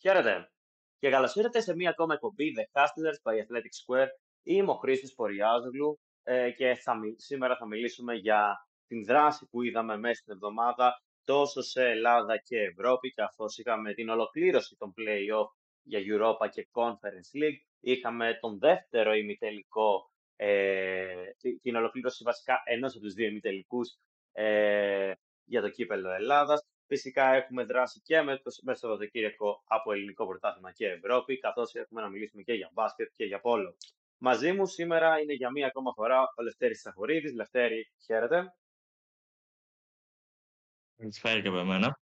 Χαίρετε και καλώς ήρθατε σε μία ακόμα εκπομπή The Hustlers by Athletic Square. Είμαι ο Χρήστο Ποριάζογλου ε, και θα, σήμερα θα μιλήσουμε για την δράση που είδαμε μέσα στην εβδομάδα τόσο σε Ελλάδα και Ευρώπη καθώς είχαμε την ολοκλήρωση των play-off για Europa και Conference League. Είχαμε τον δεύτερο ημιτελικό, ε, την ολοκλήρωση βασικά ενός από τους δύο ημιτελικούς ε, για το κύπελο Ελλάδας. Φυσικά έχουμε δράση και με το, μέσα Σαββατοκύριακο από ελληνικό πρωτάθλημα και Ευρώπη, καθώς έχουμε να μιλήσουμε και για μπάσκετ και για πόλο. Μαζί μου σήμερα είναι για μία ακόμα φορά ο Λευτέρης Σαχωρίδης. Λευτέρη, χαίρετε. Καλησπέρα και από εμένα.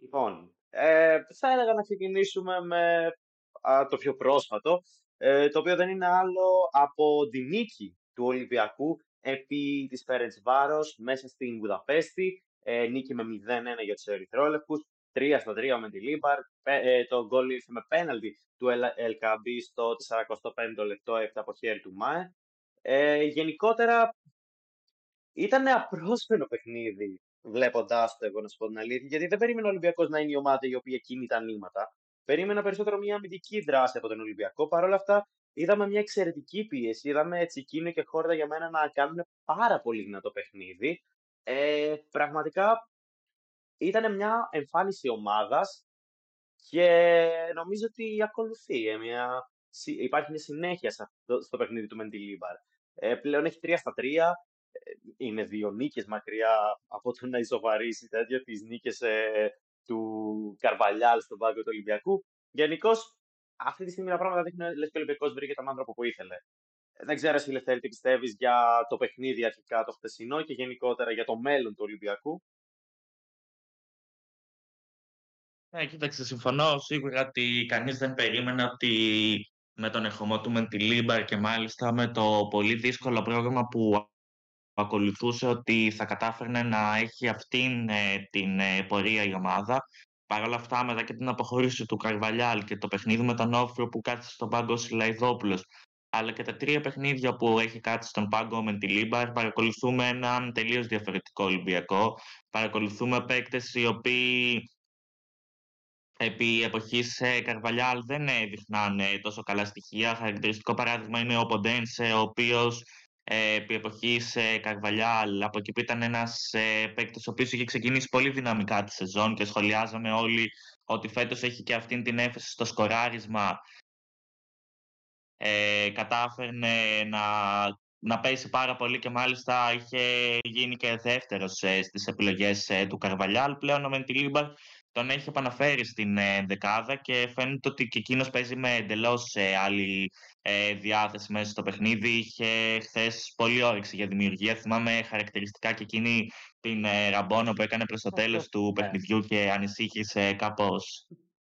Λοιπόν, ε, θα έλεγα να ξεκινήσουμε με το πιο πρόσφατο, ε, το οποίο δεν είναι άλλο από τη νίκη του Ολυμπιακού επί της Φέρεντς Βάρος μέσα στην Βουδαπέστη. Ε, νίκη με 0-1 για τους Ερυθρόλευκους, 3 στα 3 με Μεντιλίμπαρ. Ε, το γκολ ήρθε με πέναλτι του Ελ Κααμπί στο 45ο λεπτό έπειτα από χέρι του ΜΑΕ. Ε, γενικότερα ήταν απρόσμενο παιχνίδι βλέποντάς το, εγώ να σου πω την αλήθεια, γιατί δεν περίμενα ο Ολυμπιακός να είναι η ομάδα η οποία κινεί τα νήματα. Περίμενα περισσότερο μια αμυντική δράση από τον Ολυμπιακό. Παρ' όλα αυτά, είδαμε μια εξαιρετική πίεση. Είδαμε Τσικίνιο και Χόρτα για μένα να κάνουν πάρα πολύ δυνατό παιχνίδι. Ε, πραγματικά ήταν μια εμφάνιση ομάδας και νομίζω ότι ακολουθεί. Ε, μια... Υπάρχει μια συνέχεια στο παιχνίδι του Μεντιλίμπαρ. Ε, πλέον έχει 3 στα 3 είναι δύο νίκες μακριά από το να ισοβαρήσει τέτοια τις νίκες ε, του Καρβαλιάλ στον πάγκο του Ολυμπιακού. Γενικώς, αυτή τη στιγμή τα πράγματα δείχνουν λες και ο Ολυμπιακός βρήκε τον άνθρωπο που ήθελε. Δεν ξέρω εσύ, Λευτέρη, τι πιστεύεις για το παιχνίδι αρχικά το χτεσινό και γενικότερα για το μέλλον του Ολυμπιακού; Ναι, κοίταξε, συμφωνώ σίγουρα ότι κανείς δεν περίμενε ότι με τον ερχομό του Μεντιλίμπαρ και μάλιστα με το πολύ δύσκολο πρόγραμμα που ακολουθούσε ότι θα κατάφερνε να έχει αυτήν ε, την ε, πορεία η ομάδα. Παρ' όλα αυτά, μετά και την αποχώρηση του Καρβαλιάλ και το παιχνίδι με τον Όφρο που κάθισε στον πάγκο Σιλαϊδόπουλος, αλλά και τα τρία παιχνίδια που έχει κάτσει στον πάγκο με Μεντιλίμπαρ, παρακολουθούμε έναν τελείως διαφορετικό Ολυμπιακό. Παρακολουθούμε παίκτες οι οποίοι επί εποχής ε, Καρβαλιάλ δεν έδειχναν τόσο καλά στοιχεία. Χαρακτηριστικό παράδειγμα είναι ο Ποντένσε, ο οποίος ε, επί εποχής ε, Καρβαλιάλ, από εκεί που ήταν ένας ε, παίκτης ο οποίος είχε ξεκινήσει πολύ δυναμικά τη σεζόν και σχολιάζαμε όλοι ότι φέτος έχει και αυτήν την έφεση στο σκοράρισμα. Ε, κατάφερνε να, να πέσει πάρα πολύ και μάλιστα είχε γίνει και δεύτερος ε, στις επιλογές ε, του Καρβαλιάλ. Πλέον ο Μεντιλίμπαρ τον έχει επαναφέρει στην ε, δεκάδα και φαίνεται ότι και εκείνος παίζει με εντελώς ε, άλλη ε, διάθεση μέσα στο παιχνίδι. Είχε χθες πολύ όρεξη για δημιουργία. Θυμάμαι χαρακτηριστικά και εκείνη την ε, ραμπόνο που έκανε προς το τέλος του ναι. παιχνιδιού και ανησύχησε κάπως.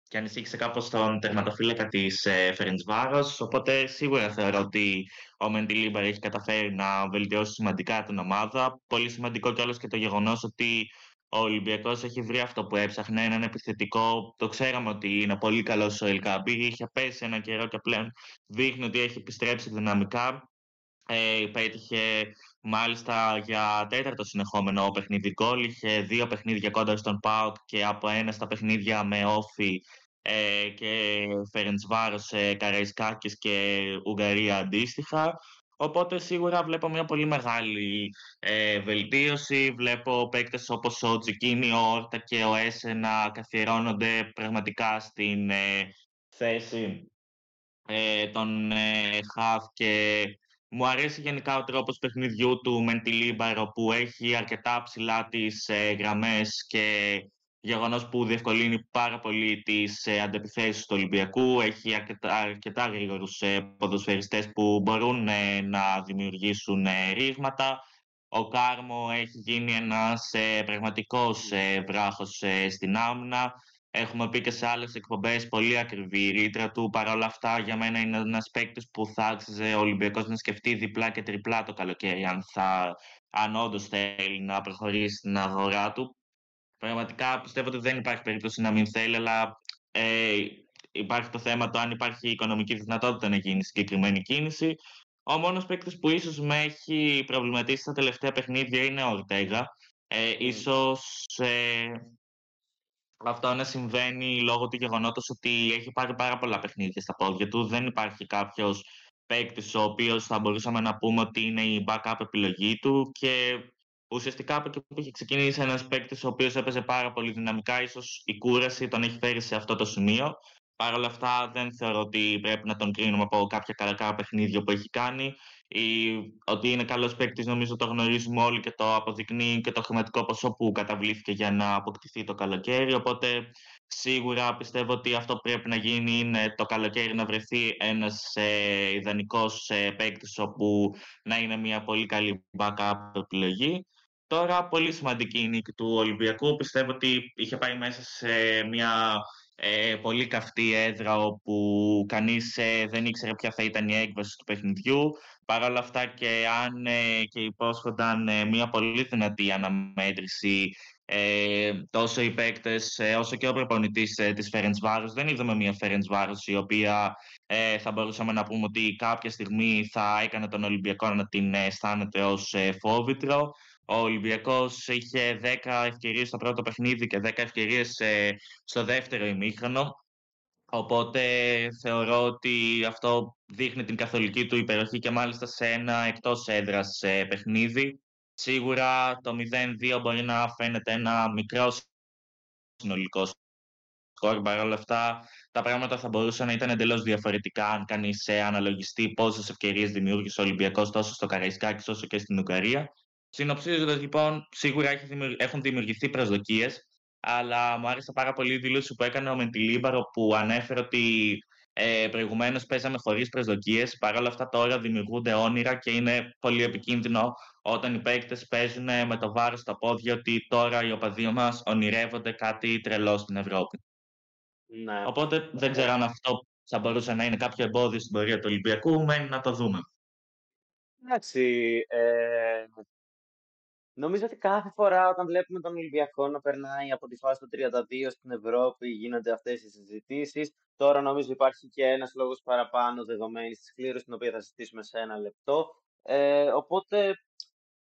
Και ανησύχησε κάπως τον τερματοφύλακα της ε, Φερεντσβάρος, οπότε σίγουρα θεωρώ ότι ο Μεντιλίμπαρ έχει καταφέρει να βελτιώσει σημαντικά την ομάδα. Πολύ σημαντικό κιόλας και το γεγονός ότι ο Ολυμπιακός έχει βρει αυτό που έψαχνε, έναν επιθετικό. Το ξέραμε ότι είναι πολύ καλός ο Ελκάμπη. Είχε πέσει ένα καιρό και πλέον δείχνει ότι έχει επιστρέψει δυναμικά. Ε, πέτυχε μάλιστα για τέταρτο συνεχόμενο παιχνίδι γκολ. Είχε δύο παιχνίδια κόντρα στον ΠΑΟΚ και από ένα στα παιχνίδια με όφη ε, και Φερεντσβάρος, ε, Καραϊσκάκης και Ουγγαρία αντίστοιχα. Οπότε σίγουρα βλέπω μια πολύ μεγάλη ε, βελτίωση. Βλέπω παίκτες όπως ο Τζικίνι, ο Όρτα και ο Έσε να καθιερώνονται πραγματικά στην ε, θέση ε, των ε, Χαφ και μου αρέσει γενικά ο τρόπος παιχνιδιού του Μεντιλίμπαρο που έχει αρκετά ψηλά τις ε, γραμμές και γεγονός που διευκολύνει πάρα πολύ τις ε, αντεπιθέσεις του Ολυμπιακού. Έχει αρκετά, αρκετά γρήγορους ε, ποδοσφαιριστές που μπορούν ε, να δημιουργήσουν ε, ρήγματα. Ο Κάρμο έχει γίνει ένας ε, πραγματικός ε, βράχος ε, στην άμυνα. Έχουμε πει και σε άλλες εκπομπές πολύ ακριβή η ρήτρα του. Παρ' όλα αυτά για μένα είναι ένας παίκτης που θα άξιζε ο Ολυμπιακός να σκεφτεί διπλά και τριπλά το καλοκαίρι αν, θα, αν όντως θέλει να προχωρήσει στην αγορά του. Πραγματικά πιστεύω ότι δεν υπάρχει περίπτωση να μην θέλει, αλλά ε, υπάρχει το θέμα το αν υπάρχει οικονομική δυνατότητα να γίνει συγκεκριμένη κίνηση. Ο μόνος παίκτης που ίσως με έχει προβληματίσει στα τελευταία παιχνίδια είναι ο Ορτέγα. Ε, ίσως ε, αυτό να συμβαίνει λόγω του γεγονότος ότι έχει πάρει πάρα πολλά παιχνίδια στα πόδια του. Δεν υπάρχει κάποιος παίκτης ο οποίος θα μπορούσαμε να πούμε ότι είναι η backup επιλογή του και ουσιαστικά από εκεί που είχε ξεκινήσει ένας παίκτης ο οποίος έπαιζε πάρα πολύ δυναμικά, ίσως η κούραση τον έχει φέρει σε αυτό το σημείο. Παρ' όλα αυτά δεν θεωρώ ότι πρέπει να τον κρίνουμε από κάποια καλά παιχνίδια που έχει κάνει. Ή ότι είναι καλός παίκτης νομίζω το γνωρίζουμε όλοι και το αποδεικνύει και το χρηματικό ποσό που καταβλήθηκε για να αποκτηθεί το καλοκαίρι. Οπότε σίγουρα πιστεύω ότι αυτό που πρέπει να γίνει είναι το καλοκαίρι να βρεθεί ένας ε, ιδανικός ε, παίκτης όπου να είναι μια πολύ καλή backup επιλογή Τώρα, πολύ σημαντική η νίκη του Ολυμπιακού. Πιστεύω ότι είχε πάει μέσα σε μια ε, πολύ καυτή έδρα όπου κανείς ε, δεν ήξερε ποια θα ήταν η έκβαση του παιχνιδιού. Παρ' όλα αυτά και αν ε, και υπόσχονταν ε, μια πολύ δυνατή αναμέτρηση τόσο οι παίκτες όσο και ο προπονητής της Βάρος. Δεν είδαμε μια Βάρος η οποία θα μπορούσαμε να πούμε ότι κάποια στιγμή θα έκανε τον Ολυμπιακό να την αισθάνεται ως φόβητρο. Ο Ολυμπιακός είχε 10 ευκαιρίες στο πρώτο παιχνίδι και 10 ευκαιρίες ε, στο δεύτερο ημίχρονο. Οπότε θεωρώ ότι αυτό δείχνει την καθολική του υπεροχή και μάλιστα σε ένα εκτός έδρας ε, παιχνίδι. Σίγουρα το 0-2 μπορεί να φαίνεται ένα μικρό συνολικό σκορ. Παρ' όλα αυτά, τα πράγματα θα μπορούσαν να ήταν εντελώς διαφορετικά αν κανείς ε, αναλογιστεί πόσες ευκαιρίες δημιούργησε ο Ολυμπιακός τόσο στο Καραϊσκάκη όσο και στην Ουγγαρία. Συνοψίζοντα λοιπόν, σίγουρα έχουν δημιουργηθεί προσδοκίες, αλλά μου άρεσε πάρα πολύ η δήλωση που έκανε ο Μεντιλίμπαρο που ανέφερε ότι ε, προηγουμένως παίζαμε χωρίς προσδοκίες. Παρ' όλα αυτά τώρα δημιουργούνται όνειρα και είναι πολύ επικίνδυνο όταν οι παίκτες παίζουν με το βάρος στα πόδια ότι τώρα οι οπαδοί μας ονειρεύονται κάτι τρελό στην Ευρώπη. Ναι. Οπότε δεν ξέρω αν αυτό θα μπορούσε να είναι κάποιο εμπόδιο στην πορεία του Ολυμπιακού. Μένει να το δούμε. Εντάξει. Ε, Νομίζω ότι κάθε φορά όταν βλέπουμε τον Ολυμπιακό να περνάει από τη φάση του 32 στην Ευρώπη γίνονται αυτές οι συζητήσεις. Τώρα νομίζω υπάρχει και ένας λόγος παραπάνω δεδομένη της κλήρωσης, την οποία θα συζητήσουμε σε ένα λεπτό. Ε, οπότε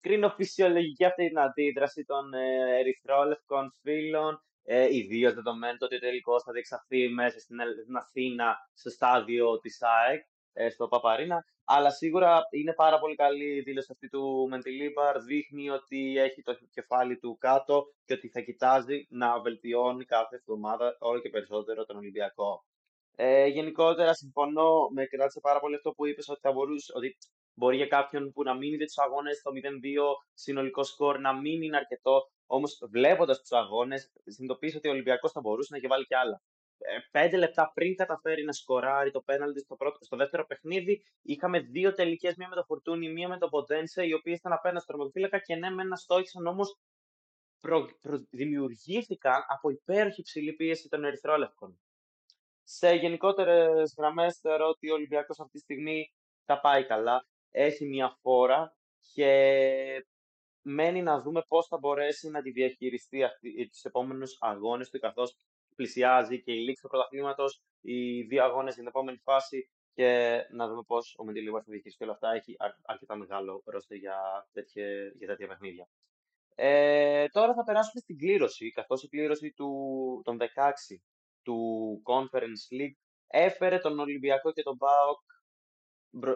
κρίνω φυσιολογική αυτή την αντίδραση των ε, ερυθρόλευκων φίλων, ε, ιδίως δεδομένου ότι ο τελικός θα διεξαχθεί μέσα στην, στην Αθήνα στο στάδιο της ΑΕΚ, ε, στο Παπαρίνα. Αλλά σίγουρα είναι πάρα πολύ καλή η δήλωση αυτή του Μεντιλίμπαρ. Δείχνει ότι έχει το κεφάλι του κάτω και ότι θα κοιτάζει να βελτιώνει κάθε εβδομάδα όλο και περισσότερο τον Ολυμπιακό. Ε, γενικότερα συμφωνώ, με κράτησε πάρα πολύ αυτό που είπες ότι θα μπορούσε, ότι μπορεί για κάποιον που να μην είδε τους αγώνες στο 0-2 συνολικό σκορ να μην είναι αρκετό. Όμως βλέποντας τους αγώνες, συνειδητοποίησε ότι ο Ολυμπιακός θα μπορούσε να έχει βάλει και άλλα. Ε, πέντε λεπτά πριν καταφέρει να σκοράρει το πέναλτι στο, πρώτο, στο δεύτερο παιχνίδι, είχαμε δύο τελικές, μία με το Φορτούνι, μία με το Ποντένσε, οι οποίε ήταν απέναντι στο τροματοφύλακα και ναι, με ένα στόχισαν όμως προ, προ, δημιουργήθηκαν από υπέροχη ψηλή πίεση των Ερυθρόλευκων. Σε γενικότερες γραμμές, θεωρώ ότι ο Ολυμπιακός αυτή τη στιγμή τα πάει καλά. Έχει μια φόρα και μένει να δούμε πώς θα μπορέσει να τη διαχειριστεί τους επόμενους αγώνες του, καθώς πλησιάζει και η λήξη του πρωταθλήματος, οι δύο αγώνες στην επόμενη φάση και να δούμε πώς ο Μεντιλίβα θα διαχειριστεί όλα αυτά. Έχει αρκετά μεγάλο ρόστερ για, για τέτοια παιχνίδια. Ε, τώρα θα περάσουμε στην κλήρωση, καθώς η κλήρωση του, των 16 του Conference League έφερε τον Ολυμπιακό και τον ΠΑΟΚ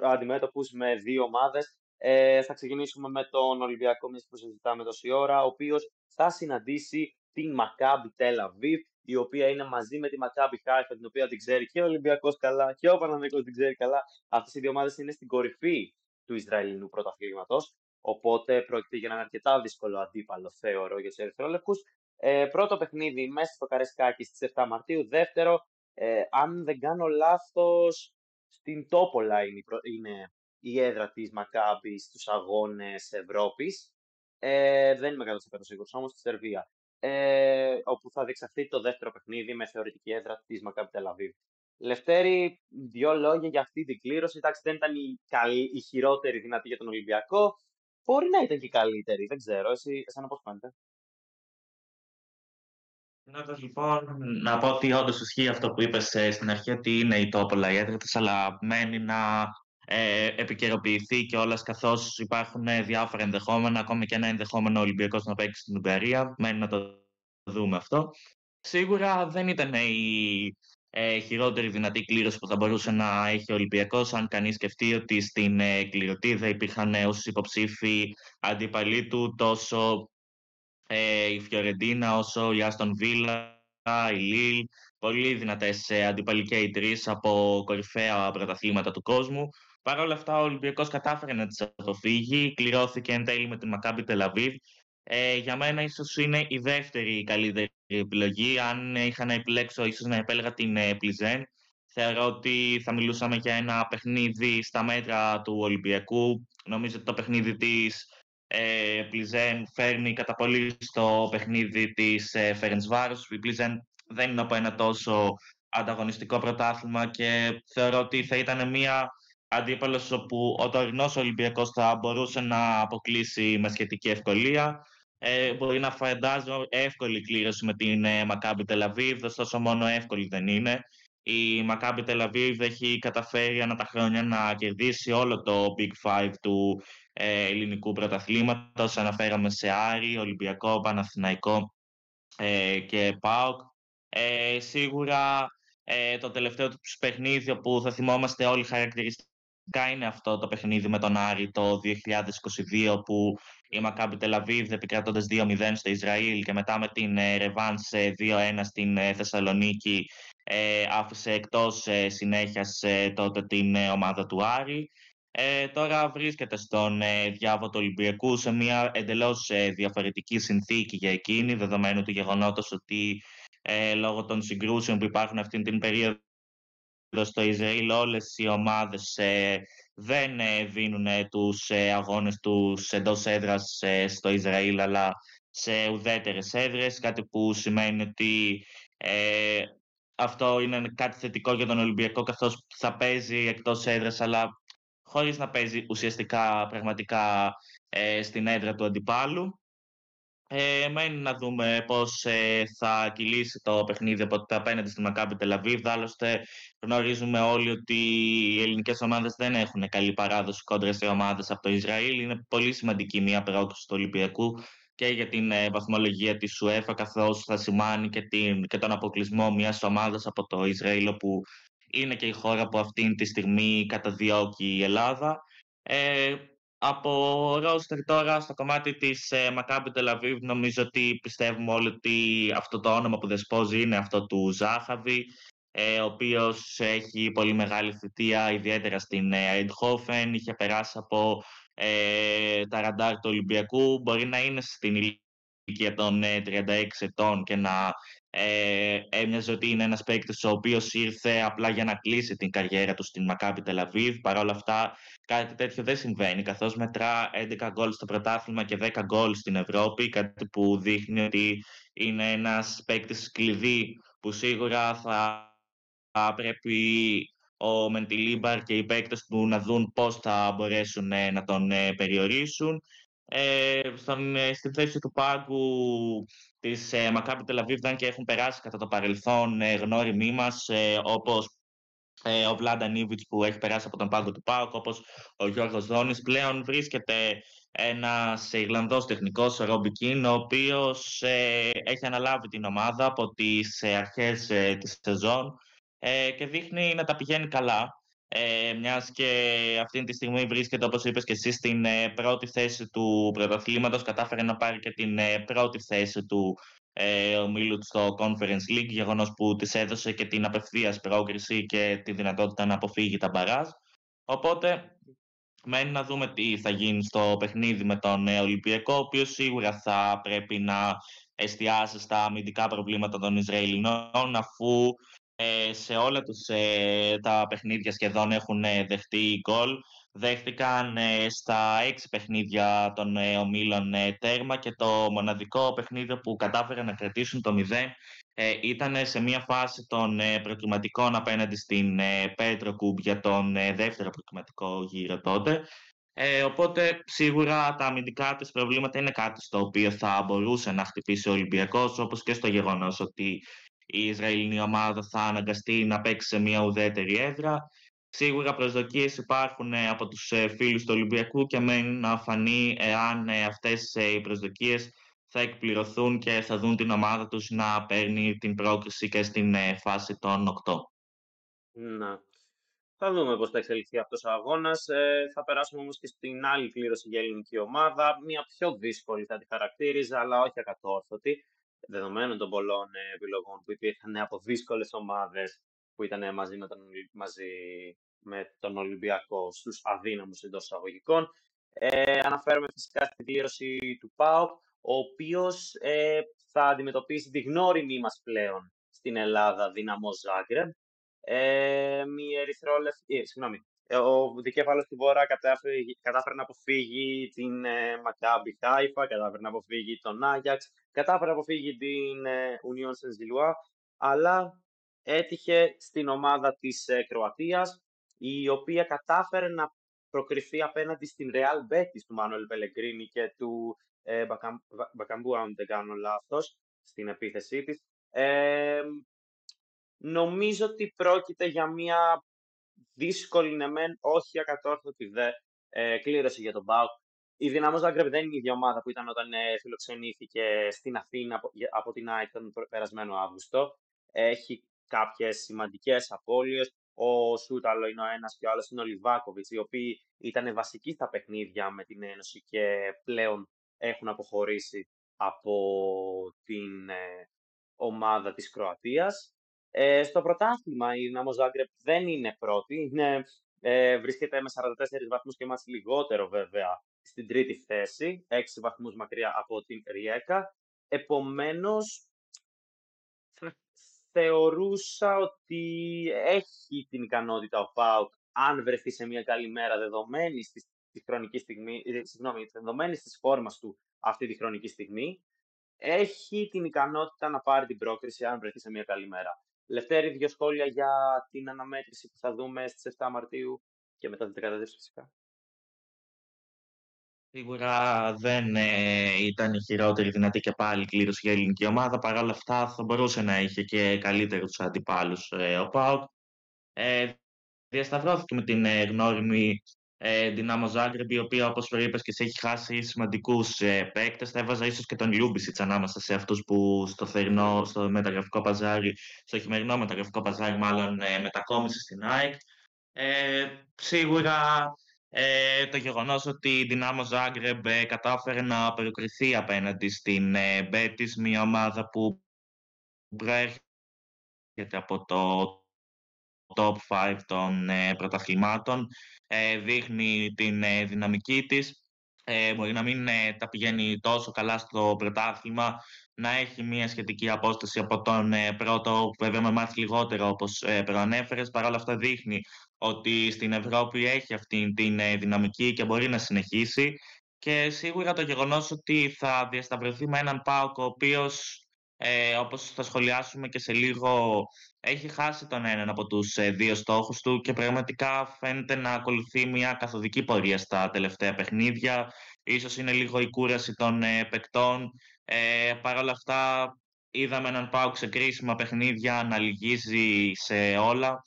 αντιμέτωπους με δύο ομάδες. Ε, θα ξεκινήσουμε με τον Ολυμπιακό, εμείς που συζητάμε τόση ώρα, ο οποίος θα συναντήσει την Maccabi Tel Aviv η οποία είναι μαζί με τη Μακάμπι Χάιφα, την οποία την ξέρει και ο Ολυμπιακός καλά και ο Παναμίκο την ξέρει καλά. Αυτές οι δύο ομάδες είναι στην κορυφή του Ισραηλινού πρωταθλήματος. Οπότε πρόκειται για έναν αρκετά δύσκολο αντίπαλο, θεωρώ, για τους Ερυθρόλευκους. Ε, πρώτο παιχνίδι μέσα στο Καρεσκάκι στις 7 Μαρτίου. Δεύτερο, ε, αν δεν κάνω λάθος, στην Τόπολα είναι, είναι η έδρα της Μακάμπης στους αγώνες Ευρώπης. Ε, δεν είμαι 100% σίγουρος όμως στη Σερβία ε, όπου θα διεξαχθεί το δεύτερο παιχνίδι με θεωρητική έδρα της Μακάμπη Τελαβίβ. Λευτέρη, δύο λόγια για αυτή την κλήρωση. Εντάξει, δεν ήταν η, καλή, η χειρότερη δυνατή για τον Ολυμπιακό. Μπορεί να ήταν και η καλύτερη, δεν ξέρω. Εσύ, εσένα πώς φαίνεται; Ξεκινώντα λοιπόν, να πω ότι όντως ισχύει αυτό που είπες ε, στην αρχή, ότι είναι η τόπολα η έδρα τη, αλλά μένει να ε, επικαιροποιηθεί κιόλας καθώς υπάρχουν διάφορα ενδεχόμενα, ακόμη και ένα ενδεχόμενο Ολυμπιακός να παίξει στην Ουγγαρία. Μένει να το δούμε αυτό. Σίγουρα δεν ήταν η ε, χειρότερη δυνατή κλήρωση που θα μπορούσε να έχει ο Ολυμπιακός αν κανείς σκεφτεί ότι στην ε, κληρωτίδα υπήρχαν ε, όσοι υποψήφοι αντίπαλοι του τόσο ε, η Φιωρεντίνα όσο η Άστον Βίλα, η Λίλ, πολύ δυνατές ε, αντίπαλοι και οι τρεις από κορυφαία πρωταθλήματα του κόσμου. Παρ' όλα αυτά, ο Ολυμπιακός κατάφερε να τις αποφύγει, κληρώθηκε εν τέλει με την Μακάμπη Τελαβίβ. Ε, για μένα ίσως είναι η δεύτερη καλύτερη επιλογή. Αν είχα να επιλέξω, ίσως να επέλεγα την ε, Πλιζέν. Θεωρώ ότι θα μιλούσαμε για ένα παιχνίδι στα μέτρα του Ολυμπιακού. Νομίζω ότι το παιχνίδι της ε, Πλιζέν φέρνει κατά πολύ στο παιχνίδι της ε, Φερενσβάρος. Η Πλιζέν δεν είναι από ένα τόσο ανταγωνιστικό πρωτάθλημα και θεωρώ ότι θα ήταν μια αντίπαλος όπου ο τωρινός Ολυμπιακός θα μπορούσε να αποκλείσει με σχετική ευκολία. Ε, μπορεί να φαντάζω εύκολη κλήρωση με την ε, Μακάμπι Τελαβίβ, ωστόσο μόνο εύκολη δεν είναι. Η Μακάμπι Τελαβίβ έχει καταφέρει ανά τα χρόνια να κερδίσει όλο το Big Five του ε, ελληνικού πρωταθλήματος. Αναφέραμε σε Άρη, Ολυμπιακό, Παναθηναϊκό ε, και ΠΑΟΚ. Ε, σίγουρα ε, το τελευταίο τους παιχνίδι που θα θυμόμαστε όλοι χαρακτηριστικά είναι αυτό το παιχνίδι με τον Άρη το 2022 που η Μακάμπι Τελαβίβ επικρατώντας 2-0 στο Ισραήλ και μετά με την ε, σε 2-1 στην ε, Θεσσαλονίκη ε, άφησε εκτός ε, συνέχειας ε, τότε την ε, ομάδα του Άρη. Ε, τώρα βρίσκεται στον ε, διάβο του Ολυμπιακού σε μια εντελώς διαφορετική συνθήκη για εκείνη, δεδομένου του γεγονότος ότι λόγω των συγκρούσεων που υπάρχουν αυτή την περίοδο στο Ισραήλ όλες οι ομάδες ε, δεν ε, δίνουν ε, τους ε, αγώνες τους εντός έδρας ε, στο Ισραήλ αλλά σε ουδέτερες έδρες, κάτι που σημαίνει ότι ε, αυτό είναι κάτι θετικό για τον Ολυμπιακό καθώς θα παίζει εκτός έδρας αλλά χωρίς να παίζει ουσιαστικά πραγματικά στην έδρα του αντιπάλου. Ε, μένει να δούμε πώς ε, θα κυλήσει το παιχνίδι από το απέναντι στη Μακάμπη Τελαβίβ. Άλλωστε γνωρίζουμε όλοι ότι οι ελληνικές ομάδες δεν έχουν καλή παράδοση κόντρα σε ομάδες από το Ισραήλ. Είναι πολύ σημαντική μια πρόκληση του Ολυμπιακού και για την ε, βαθμολογία της UEFA καθώς θα σημάνει και, την, και τον αποκλεισμό μιας ομάδας από το Ισραήλ που είναι και η χώρα που αυτή τη στιγμή καταδιώκει η Ελλάδα. Ε, από ρόστερ τώρα στο κομμάτι της ε, Μακάμπη Τελαβίβ νομίζω ότι πιστεύουμε όλοι ότι αυτό το όνομα που δεσπόζει είναι αυτό του Ζάχαβη ε, ο οποίος έχει πολύ μεγάλη θητεία ιδιαίτερα στην ε, Eindhoven, είχε περάσει από ε, τα ραντάρ του Ολυμπιακού, μπορεί να είναι στην ηλικία των 36 ε, ετών και να ε, έμοιαζε ότι είναι ένας παίκτης ο οποίος ήρθε απλά για να κλείσει την καριέρα του στην Μακάπη Τελαβίβ. Παρ' όλα αυτά κάτι τέτοιο δεν συμβαίνει καθώς μετρά 11 γκολ στο πρωτάθλημα και 10 γκολ στην Ευρώπη κάτι που δείχνει ότι είναι ένας παίκτης κλειδί που σίγουρα θα, πρέπει ο Μεντιλίμπαρ και οι παίκτες του να δουν πώς θα μπορέσουν ε, να τον ε, περιορίσουν. Ε, στον, ε, στη θέση του πάγκου της ε, Μακάπη Τελαβίβ και έχουν περάσει κατά το παρελθόν ε, γνώριμοι μας ε, όπως ε, ο Βλάντα Νίβιτς που έχει περάσει από τον πάγκο του ΠΑΟΚ όπως ο Γιώργος Δόνης. Πλέον βρίσκεται ένας Ιρλανδός τεχνικός, ο Ρόμπι Κίν, ο οποίος ε, έχει αναλάβει την ομάδα από τις ε, αρχές της σεζόν και δείχνει να τα πηγαίνει καλά ε, μιας και αυτή τη στιγμή βρίσκεται, όπως είπες και εσύ, στην ε, πρώτη θέση του πρωταθλήματος, κατάφερε να πάρει και την ε, πρώτη θέση του ε, ομίλου στο Conference League, γεγονός που της έδωσε και την απευθείας πρόκριση και τη δυνατότητα να αποφύγει τα μπαράζ. Οπότε, μένει να δούμε τι θα γίνει στο παιχνίδι με τον ε, Ολυμπιακό, ο οποίος σίγουρα θα πρέπει να εστιάσει στα αμυντικά προβλήματα των Ισραηλινών, αφού ε, σε όλα τους ε, τα παιχνίδια σχεδόν έχουν ε, δεχτεί γκολ. Δέχτηκαν στα έξι παιχνίδια των ομίλων τέρμα και το μοναδικό παιχνίδι που κατάφεραν να κρατήσουν το 0 ήταν σε μια φάση των προκληματικών απέναντι στην Πέτρο Κουμπ για τον δεύτερο προκληματικό γύρο τότε. Ε, οπότε σίγουρα τα αμυντικά της προβλήματα είναι κάτι στο οποίο θα μπορούσε να χτυπήσει ο Ολυμπιακός όπως και στο γεγονός ότι η Ισραηλινή ομάδα θα αναγκαστεί να παίξει σε μια ουδέτερη έδρα. Σίγουρα προσδοκίες υπάρχουν ε, από τους ε, φίλους του Ολυμπιακού και μένει να φανεί εάν ε, αυτές οι προσδοκίες θα εκπληρωθούν και θα δουν την ομάδα τους να παίρνει την πρόκριση και στην ε, φάση των 8. Να. Θα δούμε πώς θα εξελιχθεί αυτός ο αγώνας. Ε, θα περάσουμε όμως και στην άλλη κλήρωση για ελληνική ομάδα. Μια πιο δύσκολη θα τη χαρακτήριζα, αλλά όχι ακατόρθωτη. Δεδομένων των πολλών ε, επιλογών που υπήρχαν από δύσκολες ομάδες που ήταν μαζί με τον, μαζί με τον Ολυμπιακό στους αδύναμους εντός εισαγωγικών. Ε, αναφέρομαι φυσικά στην κλήρωση του ΠΑΟΚ, ο οποίος ε, θα αντιμετωπίσει τη γνώριμη μας πλέον στην Ελλάδα δύναμο Ζάγκρεμ. Ε, μη ερυθρόλευκη, ε, συγγνώμη, ε, ο δικέφαλος του Βόρα κατάφερε, κατάφερε να αποφύγει την ε, Μακάμπι Χάιφα, κατάφερε να αποφύγει τον Άγιαξ, κατάφερε να αποφύγει την ε, Union saint αλλά έτυχε στην ομάδα της ε, Κροατίας, η οποία κατάφερε να προκριθεί απέναντι στην Real Betis του Μάνουελ Πελεγκρίνη και του ε, Μπακαμπού, αν δεν κάνω λάθος, στην επίθεσή της. Ε, νομίζω ότι πρόκειται για μια δύσκολη, ναι μεν, όχι ακατόρθωτη δε, ε, κλήρωση για τον Μπάουκ. Η Δυναμό Ζάγκρεπ δεν είναι η ίδια ομάδα που ήταν όταν ε, φιλοξενήθηκε στην Αθήνα από, από την ΑΕΚ τον περασμένο Αύγουστο. Έχει κάποιες σημαντικές απώλειες. Ο Σούταλο είναι ο ένας και ο άλλος είναι ο Λιβάκοβιτς, οι οποίοι ήταν βασικοί στα παιχνίδια με την Ένωση και πλέον έχουν αποχωρήσει από την ε, ομάδα της Κροατίας. Ε, στο πρωτάθλημα η Δυναμό Ζάγκρεπ δεν είναι πρώτη, είναι, ε, βρίσκεται με 44 βαθμούς και μας λιγότερο βέβαια στην τρίτη θέση, 6 βαθμούς μακριά από την Ριέκα. Επομένως, θεωρούσα ότι έχει την ικανότητα ο Πάουκ αν βρεθεί σε μια καλή μέρα δεδομένη της, της χρονικής στιγμή, ε, συγγνώμη, δεδομένη της φόρμας του αυτή τη χρονική στιγμή, έχει την ικανότητα να πάρει την πρόκριση αν βρεθεί σε μια καλή μέρα. Λευτέρη, δύο σχόλια για την αναμέτρηση που θα δούμε στις 7 Μαρτίου και μετά την 14 φυσικά. Σίγουρα δεν ε, ήταν η χειρότερη δυνατή και πάλι κλήρωση για ελληνική ομάδα. Παρ' όλα αυτά θα μπορούσε να είχε και καλύτερους αντιπάλους ε, ο Πάουκ. Ε, διασταυρώθηκε με την ε, γνώριμη ε, Δυνάμο Ζάγκρεπ, η οποία όπως προείπες και σε έχει χάσει σημαντικούς ε, παίκτες. Θα έβαζα ίσως και τον Λιούμπισιτς ανάμεσα σε αυτούς που στο θερινό, στο μεταγραφικό παζάρι, στο χειμερινό μεταγραφικό παζάρι, μάλλον ε, μετακόμισε στην ΑΕΚ. Ε, σίγουρα ε, το γεγονός ότι η Δυνάμο Ζάγκρεμπ ε, κατάφερε να περικριθεί απέναντι στην ε, Μπέτης, μια ομάδα που προέρχεται από το top 5 των ε, πρωταθλημάτων, ε, δείχνει την ε, δυναμική της. Ε, μπορεί να μην τα πηγαίνει τόσο καλά στο πρωτάθλημα, να έχει μια σχετική απόσταση από τον πρώτο, που βέβαια με μάθει λιγότερο όπως προανέφερες. Παρ' όλα αυτά δείχνει ότι στην Ευρώπη έχει αυτή την ε, δυναμική και μπορεί να συνεχίσει και σίγουρα το γεγονός ότι θα διασταυρωθεί με έναν ΠΑΟΚ ο οποίος ε, όπως θα σχολιάσουμε και σε λίγο έχει χάσει τον έναν από τους ε, δύο στόχους του και πραγματικά φαίνεται να ακολουθεί μια καθοδική πορεία στα τελευταία παιχνίδια. Ίσως είναι λίγο η κούραση των ε, παικτών. Ε, Παρ' όλα αυτά είδαμε έναν ΠΑΟΚ σε κρίσιμα παιχνίδια να λυγίζει σε όλα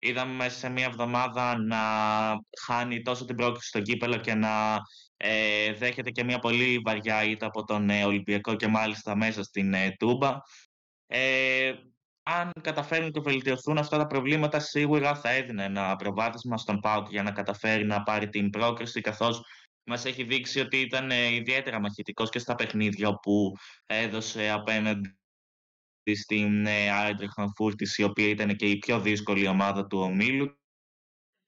είδαμε μέσα σε μία εβδομάδα να χάνει τόσο την πρόκληση στο κύπελο και να ε, δέχεται και μία πολύ βαριά ήττα από τον ε, Ολυμπιακό και μάλιστα μέσα στην ε, Τούμπα. Ε, αν καταφέρουν και βελτιωθούν αυτά τα προβλήματα, σίγουρα θα έδινε ένα προβάδισμα στον ΠΑΟΚ για να καταφέρει να πάρει την πρόκριση, καθώς μας έχει δείξει ότι ήταν ε, ιδιαίτερα μαχητικός και στα παιχνίδια που έδωσε απέναντι στην Άιντρεχ Φούρτης, η οποία ήταν και η πιο δύσκολη ομάδα του ομίλου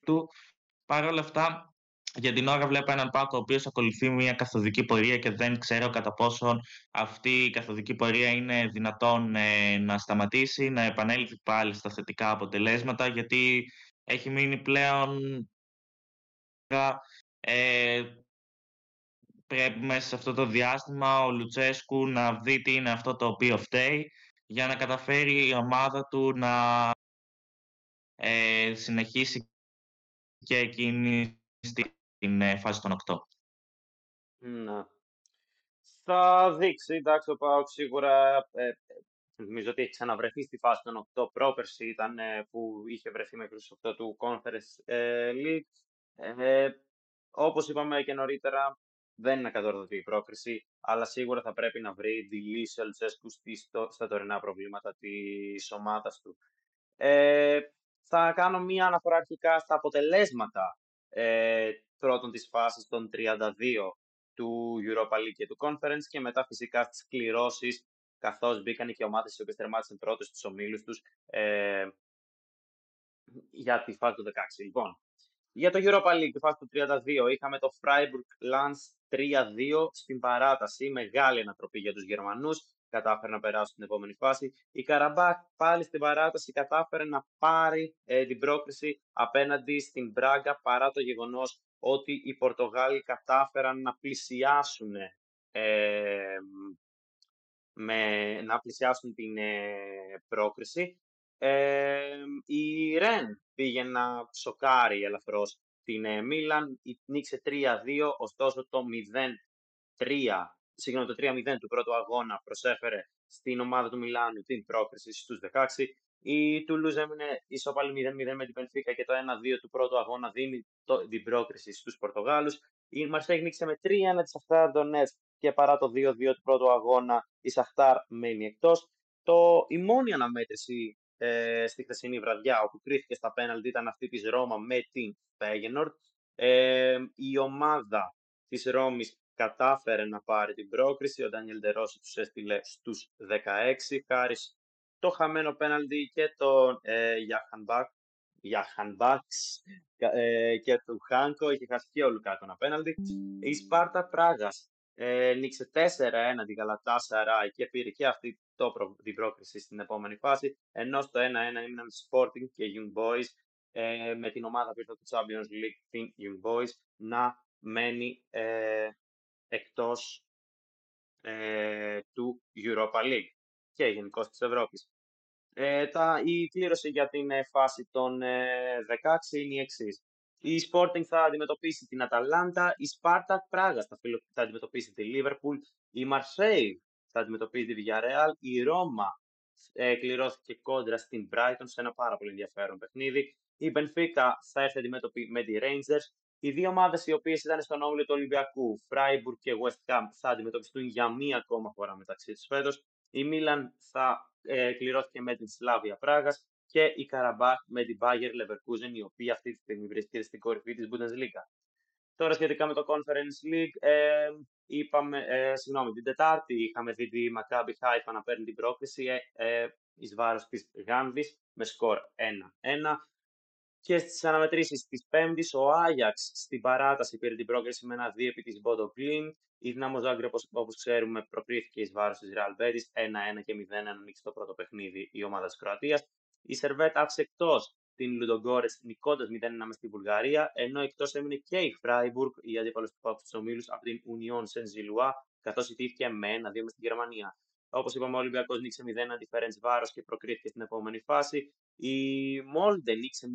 του. Παρ' όλα αυτά, για την ώρα βλέπω έναν Πάκο ο οποίος ακολουθεί μια καθοδική πορεία και δεν ξέρω κατά πόσο αυτή η καθοδική πορεία είναι δυνατόν ε, να σταματήσει, να επανέλθει πάλι στα θετικά αποτελέσματα, γιατί έχει μείνει πλέον ε, πρέπει μέσα σε αυτό το διάστημα ο Λουτσέσκου να δει τι είναι αυτό το οποίο φταίει για να καταφέρει η ομάδα του να ε, συνεχίσει και εκείνη στην ε, φάση των 8. Να. Θα δείξει, εντάξει, ο Πάοκ σίγουρα ε, νομίζω ότι έχει ξαναβρεθεί στη φάση των 8. Πρόπερση ήταν ε, που είχε βρεθεί μέχρι στους 8 του Conference ε, League. Ε, όπως είπαμε και νωρίτερα, Δεν είναι ακατόρθωτη η πρόκριση, αλλά σίγουρα θα πρέπει να βρει τη λύση ο Λουτσέσκου στα τωρινά προβλήματα της ομάδας του. Ε, θα κάνω μία αναφορά αρχικά στα αποτελέσματα ε, πρώτον της φάσης των 32 του Europa League και του Conference και μετά φυσικά στις κληρώσεις καθώς μπήκαν και ομάδες οι οποίες τερμάτισαν πρώτες στους ομίλους τους ε, για τη φάση του 16. Λοιπόν, για το Europa League, τη φάση του 32, είχαμε το Freiburg Lance 3-2 στην παράταση. Μεγάλη ανατροπή για τους Γερμανούς. Κατάφερε να περάσουν στην επόμενη φάση. Η Καραμπάκ πάλι στην παράταση κατάφερε να πάρει ε, την πρόκριση απέναντι στην Μπράγκα παρά το γεγονός ότι οι Πορτογάλοι κατάφεραν να πλησιάσουν ε, με, να πλησιάσουν την ε, πρόκριση. Ε, η Ρεν πήγε να σοκάρει ελαφρώς την ε, Μίλαν, νίξε 3-2, ωστόσο το 0-3, συγγνώμη το 3-0 του πρώτου αγώνα προσέφερε στην ομάδα του Μιλάνου την πρόκριση στους 16. Η Τουλούζ έμεινε ισόπαλη 0-0 με την Πενφύκα και το 1-2 του πρώτου αγώνα δίνει το, την πρόκριση στους Πορτογάλους. Η Μαρσέγ νίξε με 3-1 της Αχτάρ Ντονέτς και παρά το 2-2 του πρώτου αγώνα η Σαχτάρ μένει εκτός. Το, η μόνη αναμέτρηση ε, στη χθεσινή βραδιά όπου κρίθηκε στα πέναλτι ήταν αυτή της Ρώμα με την Φέγενορτ. Ε, η ομάδα της Ρώμης κατάφερε να πάρει την πρόκριση. Ο Ντάνιελ Ντερόση τους έστειλε στους 16 χάρης το χαμένο πέναλτι και τον ε, Γιάχαν Μπάξ ε, και του Χάνκο. Είχε χάσει και ο Λουκάκο ένα πέναλτι. Η Σπάρτα Πράγας ε, νίξε 4-1 την Γαλατάσαρα και πήρε και αυτή το, την πρόκριση στην επόμενη φάση. Ενώ στο 1-1 έμειναν Sporting και Young Boys ε, με την ομάδα πίσω του Champions League, την Young Boys, να μένει ε, εκτός ε, του Europa League και γενικώς της Ευρώπης. Ε, τα, η κλήρωση για την ε, φάση των 16 ε, είναι η εξής. Η Sporting θα αντιμετωπίσει την Αταλάντα, η Spartak Πράγα θα, θα αντιμετωπίσει τη Liverpool, η Marseille θα αντιμετωπίσει τη Villarreal, η Ρώμα ε, κληρώθηκε κόντρα στην Brighton σε ένα πάρα πολύ ενδιαφέρον παιχνίδι, η Benfica θα έρθει αντιμέτωπη με τη Rangers, οι δύο ομάδες οι οποίες ήταν στον όμιλο του Ολυμπιακού, Freiburg και West Ham, θα αντιμετωπιστούν για μία ακόμα φορά μεταξύ τους φέτος. Η Μίλαν θα ε, κληρώθηκε με την Σλάβια Πράγας και η Καραμπάχ με την Bayer Leverkusen, η οποία αυτή τη στιγμή βρίσκεται στην κορυφή της Bundesliga. Τώρα σχετικά με το Conference League, ε, είπαμε, ε, συγγνώμη, την Τετάρτη είχαμε δει τη Maccabi Haifa να παίρνει την πρόκληση ε, ε, εις βάρος της Γάνδης με σκορ 1-1. Και στις αναμετρήσεις της Πέμπτης, ο Άγιαξ στην παράταση πήρε την πρόκριση με ένα 2 επί της Μπότο Κλίν. Η Δυνάμο Ζάγκρε, όπως ξέρουμε, προκρίθηκε εις βάρος της Real Betis 1-1 και 0-1 ανοίξει το πρώτο παιχνίδι η ομάδα της Κροατίας. Η Σερβέτ άφησε εκτός την Λουντογκόρες νικώντας 0-1 μες στη Βουλγαρία, ενώ εκτός έμεινε και η Φράιμπουργκ, η αντίπαλος του Πάπου του Ομίλου, από την Union Saint-Gilloise, καθώς ιτήθηκε με 1-2 μες στην Γερμανία. Όπως είπαμε, ο Ολυμπιακός νίξε 0 αντιφέρεντ βάρο και προκρίθηκε στην επόμενη φάση. Η Μόλντε νίξε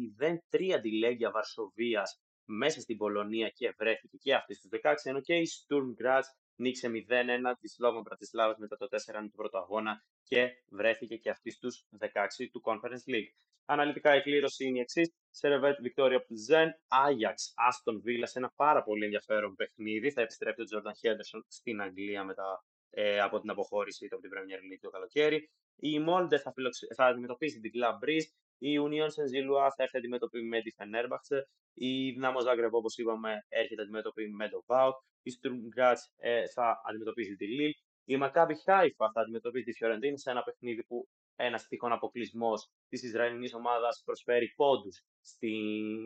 0-3 τη Λέγκια Βαρσοβία μέσα στην Πολωνία και βρέθηκε και αυτή στους 16, ενώ και η Sturm Graz νίξε 0-1 τη Σλόβων Πρατισλάβα μετά το 4-1 του πρώτου αγώνα και βρέθηκε και αυτή στους 16 του Conference League. Αναλυτικά η κλήρωση είναι η εξής. Σερβέτ Βικτόρια Πλουζέν, Άγιαξ, Άστον Βίλα σε ένα πάρα πολύ ενδιαφέρον παιχνίδι. Θα επιστρέψει ο Τζόρνταν Χέντερσον στην Αγγλία μετά ε, από την αποχώρηση του από την Premier League το καλοκαίρι. Η Μόλντε θα, θα αντιμετωπίσει την Club Breeze. Η Union Saint-Gilloise θα έρθει αντιμετωπίσει με τη Fenerbahce. Η Δυνάμο Ζάγκρεπ, όπως είπαμε, έρχεται αντιμετωπίσει με το Vaut. Η Sturm Graz ε, θα αντιμετωπίσει τη Lille. Η Maccabi Haifa θα αντιμετωπίσει τη Fiorentina σε ένα παιχνίδι που ένας τυχόν αποκλεισμός της Ισραηλινής ομάδας προσφέρει πόντους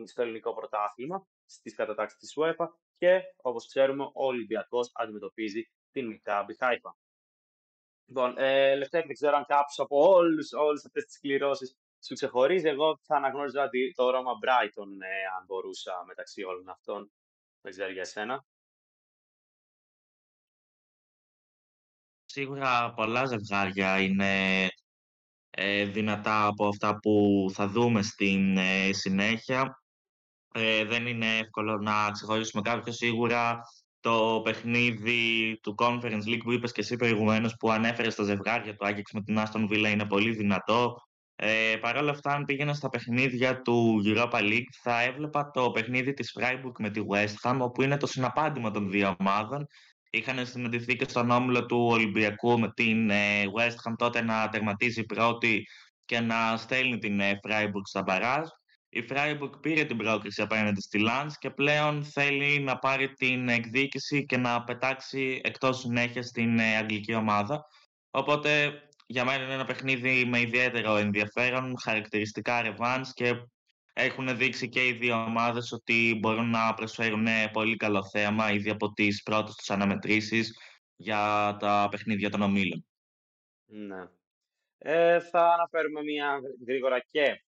στο ελληνικό πρωτάθλημα, στις κατατάξεις της UEFA και όπως ξέρουμε, ο Ολυμπιακός αντιμετωπίζει την Μικάμπι Χάιφα. Λοιπόν, ε, Λευτέρη, δεν ξέρω αν κάποιο από όλου αυτέ τι κληρώσει σου ξεχωρίζει. Εγώ θα αναγνώριζα το Ρώμα Brighton, ε, αν μπορούσα μεταξύ όλων αυτών. Δεν ξέρω για εσένα. Σίγουρα πολλά ζευγάρια είναι ε, δυνατά από αυτά που θα δούμε στην ε, συνέχεια. Ε, δεν είναι εύκολο να ξεχωρίσουμε κάποιο. Σίγουρα το παιχνίδι του Conference League που είπες και εσύ προηγουμένως που ανέφερε στα ζευγάρια του Άγιεξ με την Άστον Villa είναι πολύ δυνατό. Ε, Παρ' όλα αυτά, αν πήγαινα στα παιχνίδια του Europa League, θα έβλεπα το παιχνίδι της Freiburg με τη West Ham, όπου είναι το συναπάντημα των δύο ομάδων. Είχαν συναντηθεί και στον όμιλο του Ολυμπιακού με την ε, West Ham τότε να τερματίζει πρώτη και να στέλνει την ε, Freiburg στα μπαράζ. Η Freiburg πήρε την πρόκριση απέναντι στη Lens και πλέον θέλει να πάρει την εκδίκηση και να πετάξει εκτός συνέχεια στην ε, αγγλική ομάδα. Οπότε για μένα είναι ένα παιχνίδι με ιδιαίτερο ενδιαφέρον, χαρακτηριστικά ρεβάνς και έχουν δείξει και οι δύο ομάδες ότι μπορούν να προσφέρουν πολύ καλό θέαμα ήδη από τις πρώτες τους αναμετρήσεις για τα παιχνίδια των ομίλων. Ναι. Ε, θα αναφέρουμε μια γρήγορα και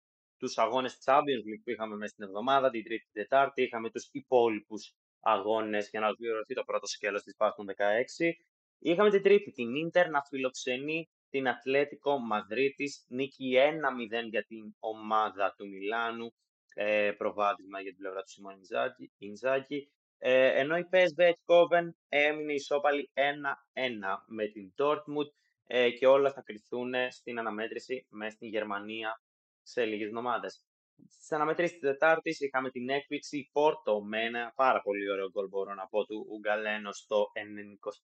τους αγώνες Champions League που είχαμε μέσα στην εβδομάδα, την Τρίτη και Τετάρτη. Είχαμε τους υπόλοιπους αγώνες για να ολοκληρωθεί το πρώτο σκέλος της Πάσχων 16. Είχαμε την Τρίτη την Ίντερ να φιλοξενεί την Ατλέτικο Μαδρίτης, νίκη 1-0 για την ομάδα του Μιλάνου, ε, προβάδισμα για την πλευρά του Σιμών Ινζάκη, ε, ενώ η PSV Eindhoven έμεινε ισόπαλη 1-1 με την Dortmund ε, και όλα θα κρυθούν στην αναμέτρηση μέσα στην Γερμανία σε λίγες εβδομάδες. Στι αναμετρήσει τη Τετάρτη είχαμε την έκπληξη Πόρτο με ένα πάρα πολύ ωραίο γκολ, μπορώ να πω, του Ουγκαλένο στο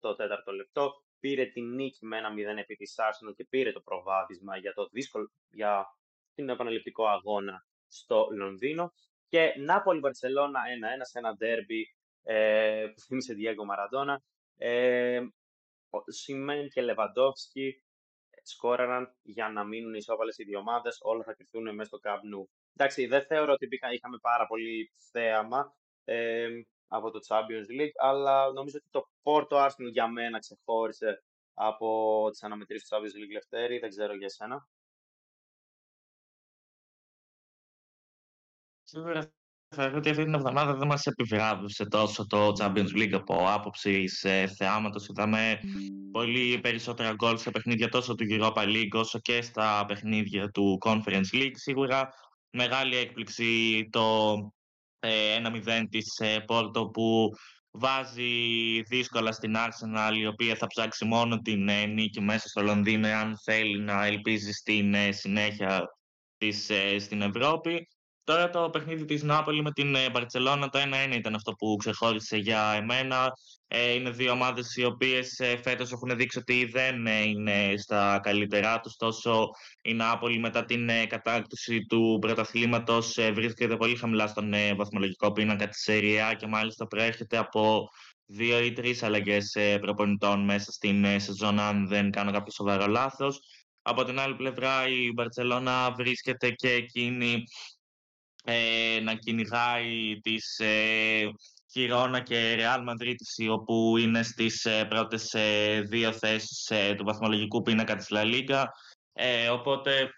94ο λεπτό πήρε την νίκη με ένα 0 επί της Arsenal και πήρε το προβάδισμα για, το δύσκολο, για την επαναληπτικό αγώνα στο Λονδίνο. Και Νάπολη Βαρσελώνα 1-1 σε ένα ντέρμπι ε, που θύμισε Διέγκο Μαραντόνα. Ε, Σιμέν και Λεβαντόφσκι σκόραραν για να μείνουν ισόπαλε οι δύο ομάδε. Όλα θα κρυφθούν μέσα στο Καμπνού. Εντάξει, δεν θεωρώ ότι είχαμε πάρα πολύ θέαμα. Ε, από το Champions League, αλλά νομίζω ότι το Porto Arsenal για μένα ξεχώρισε από τις αναμετρήσεις του Champions League Λευτέρη, δεν ξέρω για εσένα. Σίγουρα θεωρώ ότι αυτή την εβδομάδα δεν μας επιβράβευσε τόσο το Champions League από άποψη σε θεάματος. Είδαμε πολύ περισσότερα γκολ σε παιχνίδια τόσο του Europa League όσο και στα παιχνίδια του Conference League. Σίγουρα μεγάλη έκπληξη το 1-0 ε, της ε, Πόρτο που βάζει δύσκολα στην Arsenal η οποία θα ψάξει μόνο την ε, νίκη μέσα στο Λονδίνο αν θέλει να ελπίζει στην συνέχεια της στην Ευρώπη. Τώρα το παιχνίδι της Νάπολη με την Μπαρτσελώνα το 1-1 ήταν αυτό που ξεχώρισε για εμένα. Ε, είναι δύο ομάδες οι οποίες ε, φέτος έχουν δείξει ότι δεν ε, είναι στα καλύτερά τους. Τόσο η Νάπολη μετά την κατάκτηση του πρωταθλήματος βρίσκεται πολύ χαμηλά στον βαθμολογικό πίνακα της ΣΕΡΙΑ και μάλιστα προέρχεται από δύο ή τρεις αλλαγές προπονητών μέσα στην σεζόν αν δεν κάνω κάποιο σοβαρό λάθος. Από την άλλη πλευρά η Μπαρτσελώνα βρίσκεται και εκείνη ε, να κυνηγάει τις ε, Χιρόνα και Ρεάλ Μαδρίτης, όπου είναι στις ε, πρώτες ε, δύο θέσεις ε, του βαθμολογικού πίνακα της Λα Λίγκα. Ε, οπότε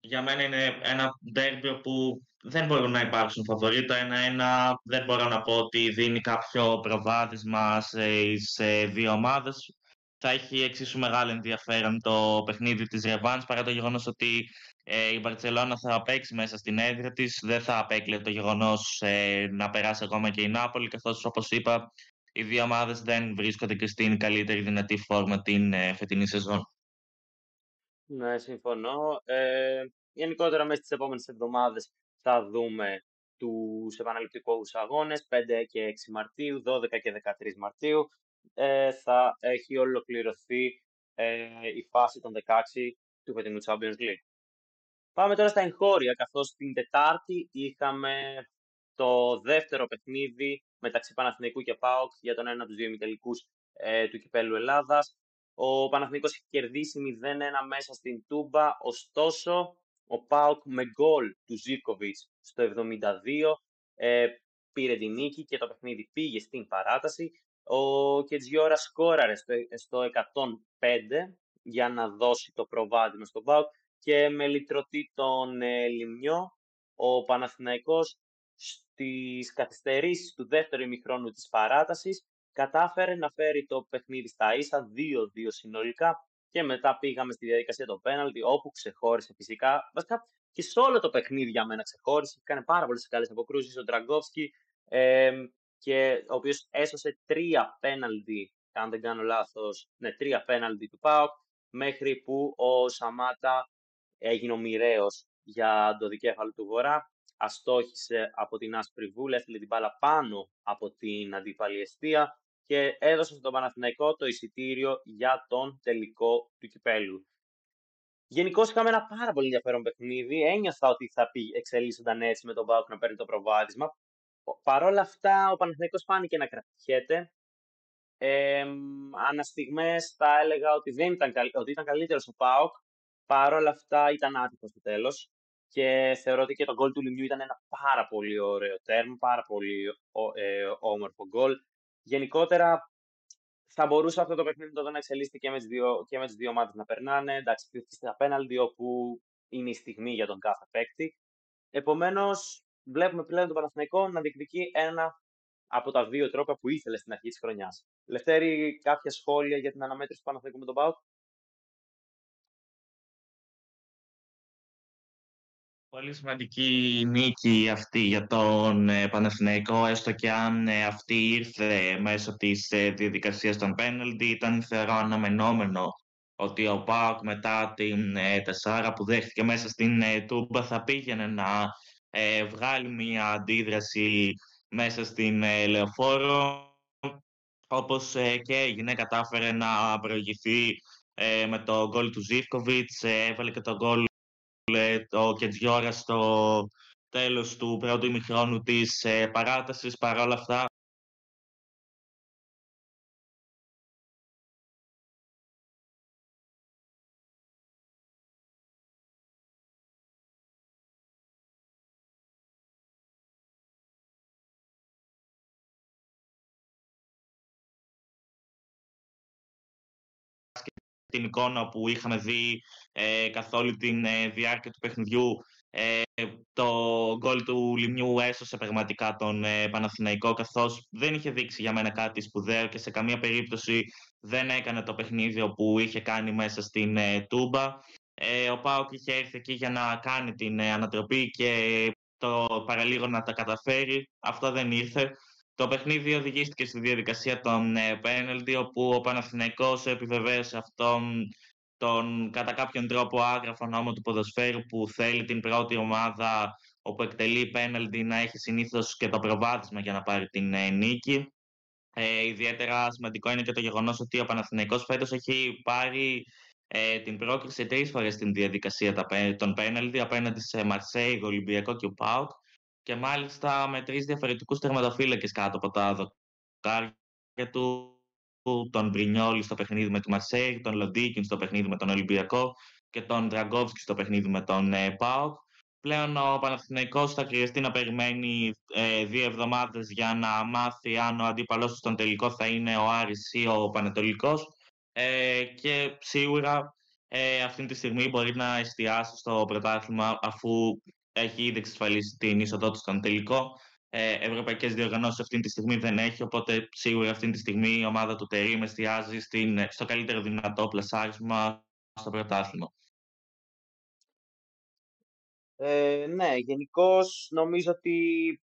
για μένα είναι ένα ντέρμπι που δεν μπορούν να υπάρξουν φαβορί. Το ένα-ένα δεν μπορώ να πω ότι δίνει κάποιο προβάδισμα σε, σε δύο ομάδες. Θα έχει εξίσου μεγάλο ενδιαφέρον το παιχνίδι της Ρεβάνς παρά το γεγονός ότι ε, η Μπαρτσελώνα θα παίξει μέσα στην έδρα της. Δεν θα απέκλειε το γεγονός ε, να περάσει ακόμα και η Νάπολη, καθώς όπως είπα, οι δύο ομάδες δεν βρίσκονται και στην καλύτερη δυνατή φόρμα την ε, φετινή σεζόν. Ναι, συμφωνώ. Ε, γενικότερα, μέσα στις επόμενες εβδομάδες θα δούμε τους επαναληπτικούς αγώνες 5 και 6 Μαρτίου, 12 και 13 Μαρτίου. Ε, θα έχει ολοκληρωθεί ε, η φάση των 16 του φετινού Champions League. Πάμε τώρα στα εγχώρια, καθώς την Τετάρτη είχαμε το δεύτερο παιχνίδι μεταξύ Παναθηναϊκού και ΠΑΟΚ για τον ένα από τους δύο ημιτελικούς ε, του Κυπέλου Ελλάδας. Ο Παναθηναϊκός έχει κερδίσει 0-1 μέσα στην Τούμπα, ωστόσο ο ΠΑΟΚ με γκολ του Ζίκοβιτς στο 72 ε, πήρε την νίκη και το παιχνίδι πήγε στην παράταση. Ο Κετζιόρα σκόραρε στο 105 για να δώσει το προβάδισμα στον ΠΑΟΚ και με λυτρωτή τον ε, Λιμνιό, ο Παναθηναϊκός στις καθυστερήσεις του δεύτερου ημιχρόνου της παράτασης κατάφερε να φέρει το παιχνίδι στα ίσα 2-2 συνολικά και μετά πήγαμε στη διαδικασία το πέναλτι όπου ξεχώρισε φυσικά βασικά και σε όλο το παιχνίδι για μένα ξεχώρισε έκανε πάρα πολλές καλές αποκρούσεις. Ο Τραγκόφσκι ε, και ο οποίος έσωσε τρία πέναλτι αν δεν κάνω λάθος, ναι, τρία πέναλτι του ΠΑΟΚ μέχρι που ο Σαμάτα έγινε ο μοιραίος για το δικέφαλο του Βορρά, αστόχησε από την άσπρη βούλα, έστειλε την μπάλα πάνω από την αντίπαλη αιστεία και έδωσε στον Παναθηναϊκό το εισιτήριο για τον τελικό του κυπέλου. Γενικώς είχαμε ένα πάρα πολύ ενδιαφέρον παιχνίδι. Ένιωθα ότι θα πει εξελίσσονταν έτσι με τον Πάουκ να παίρνει το προβάδισμα. Παρ' όλα αυτά, ο Παναθηναϊκός φάνηκε να κρατιέται. Ε, αναστιγμές θα έλεγα ότι, δεν ήταν, ότι ήταν καλύτερος ο Πάοκ. Παρ' όλα αυτά ήταν άτυπο στο τέλος. Και θεωρώ ότι και το γκολ του Λιμιού ήταν ένα πάρα πολύ ωραίο τέρμα, πάρα πολύ ε, όμορφο γκολ. Γενικότερα θα μπορούσε αυτό το παιχνίδι το να εξελίσσεται και με τις δύο, και με τις δύο ομάδες να περνάνε. Εντάξει, και στα πέναλτι όπου είναι η στιγμή για τον κάθε παίκτη. Επομένως, βλέπουμε πλέον τον Παναθηναϊκό να διεκδικεί ένα από τα δύο τρόπα που ήθελε στην αρχή της χρονιάς. Λευτέρη, κάποια σχόλια για την αναμέτρηση του Παναθηναϊκού με τον Πάουκ. Πολύ σημαντική νίκη αυτή για τον ε, Παναθηναϊκό, έστω και αν ε, αυτή ήρθε μέσω της ε, διαδικασίας των πέναλτι. Ήταν θεωρώ αναμενόμενο ότι ο ΠΑΟΚ μετά την τεσσάρα που δέχτηκε μέσα στην Τούμπα θα πήγαινε να βγάλει μια αντίδραση μέσα στην Λεωφόρο όπως και έγινε, κατάφερε να προηγηθεί με το γκολ του Ζίβκοβιτς, έβαλε και το γκολ το Κετζιόρα στο τέλος του πρώτου ημιχρόνου της ε, παράτασης. Παρ' όλα αυτά, την εικόνα που είχαμε δει ε, καθ' όλη τη ε, διάρκεια του παιχνιδιού. Ε, το γκολ του Λιμιού έσωσε πραγματικά τον ε, Παναθηναϊκό καθώς δεν είχε δείξει για μένα κάτι σπουδαίο και σε καμία περίπτωση δεν έκανε το παιχνίδι που είχε κάνει μέσα στην ε, Τούμπα. Ε, ο Πάοκ είχε έρθει εκεί για να κάνει την ανατροπή και το παραλίγο να τα καταφέρει. Αυτό δεν ήρθε. Το παιχνίδι οδηγήθηκε στη διαδικασία των πέναλτι, όπου ο Παναθηναϊκός επιβεβαίωσε αυτόν τον κατά κάποιον τρόπο άγραφο νόμο του ποδοσφαίρου που θέλει την πρώτη ομάδα όπου εκτελεί πέναλτι να έχει συνήθως και το προβάδισμα για να πάρει την ε, νίκη. Ε, ιδιαίτερα σημαντικό είναι και το γεγονός ότι ο Παναθηναϊκός φέτος έχει πάρει ε, την πρόκριση τρεις φορές στην διαδικασία των πέναλτι απέναντι σε Μαρσέη, Ολυμπιακό και ο ΠΑΟΚ και μάλιστα με τρεις διαφορετικούς τερματοφύλακες κάτω από τα δοκάρια του, τον Μπρινιόλη στο παιχνίδι με τη Μαρσέη, τον Λοντίκιν στο παιχνίδι με τον Ολυμπιακό και τον Δραγκόφσκι στο παιχνίδι με τον ε, ΠΑΟΚ. Πλέον ο Παναθηναϊκός θα χρειαστεί να περιμένει ε, δύο εβδομάδες για να μάθει αν ο αντίπαλός του στον τελικό θα είναι ο Άρης ή ο Πανετολικός ε, και σίγουρα ε, αυτή τη στιγμή μπορεί να εστιάσει στο πρωτάθλημα αφού έχει ήδη εξασφαλίσει την είσοδό τους στον τελικό. Ε, ευρωπαϊκές διοργανώσεις αυτή τη στιγμή δεν έχει, οπότε σίγουρα αυτή τη στιγμή η ομάδα του Τερίμ εστιάζει στην, στο καλύτερο δυνατό πλασάρισμα στο πρωτάθλημα. Ε, ναι, γενικώς νομίζω ότι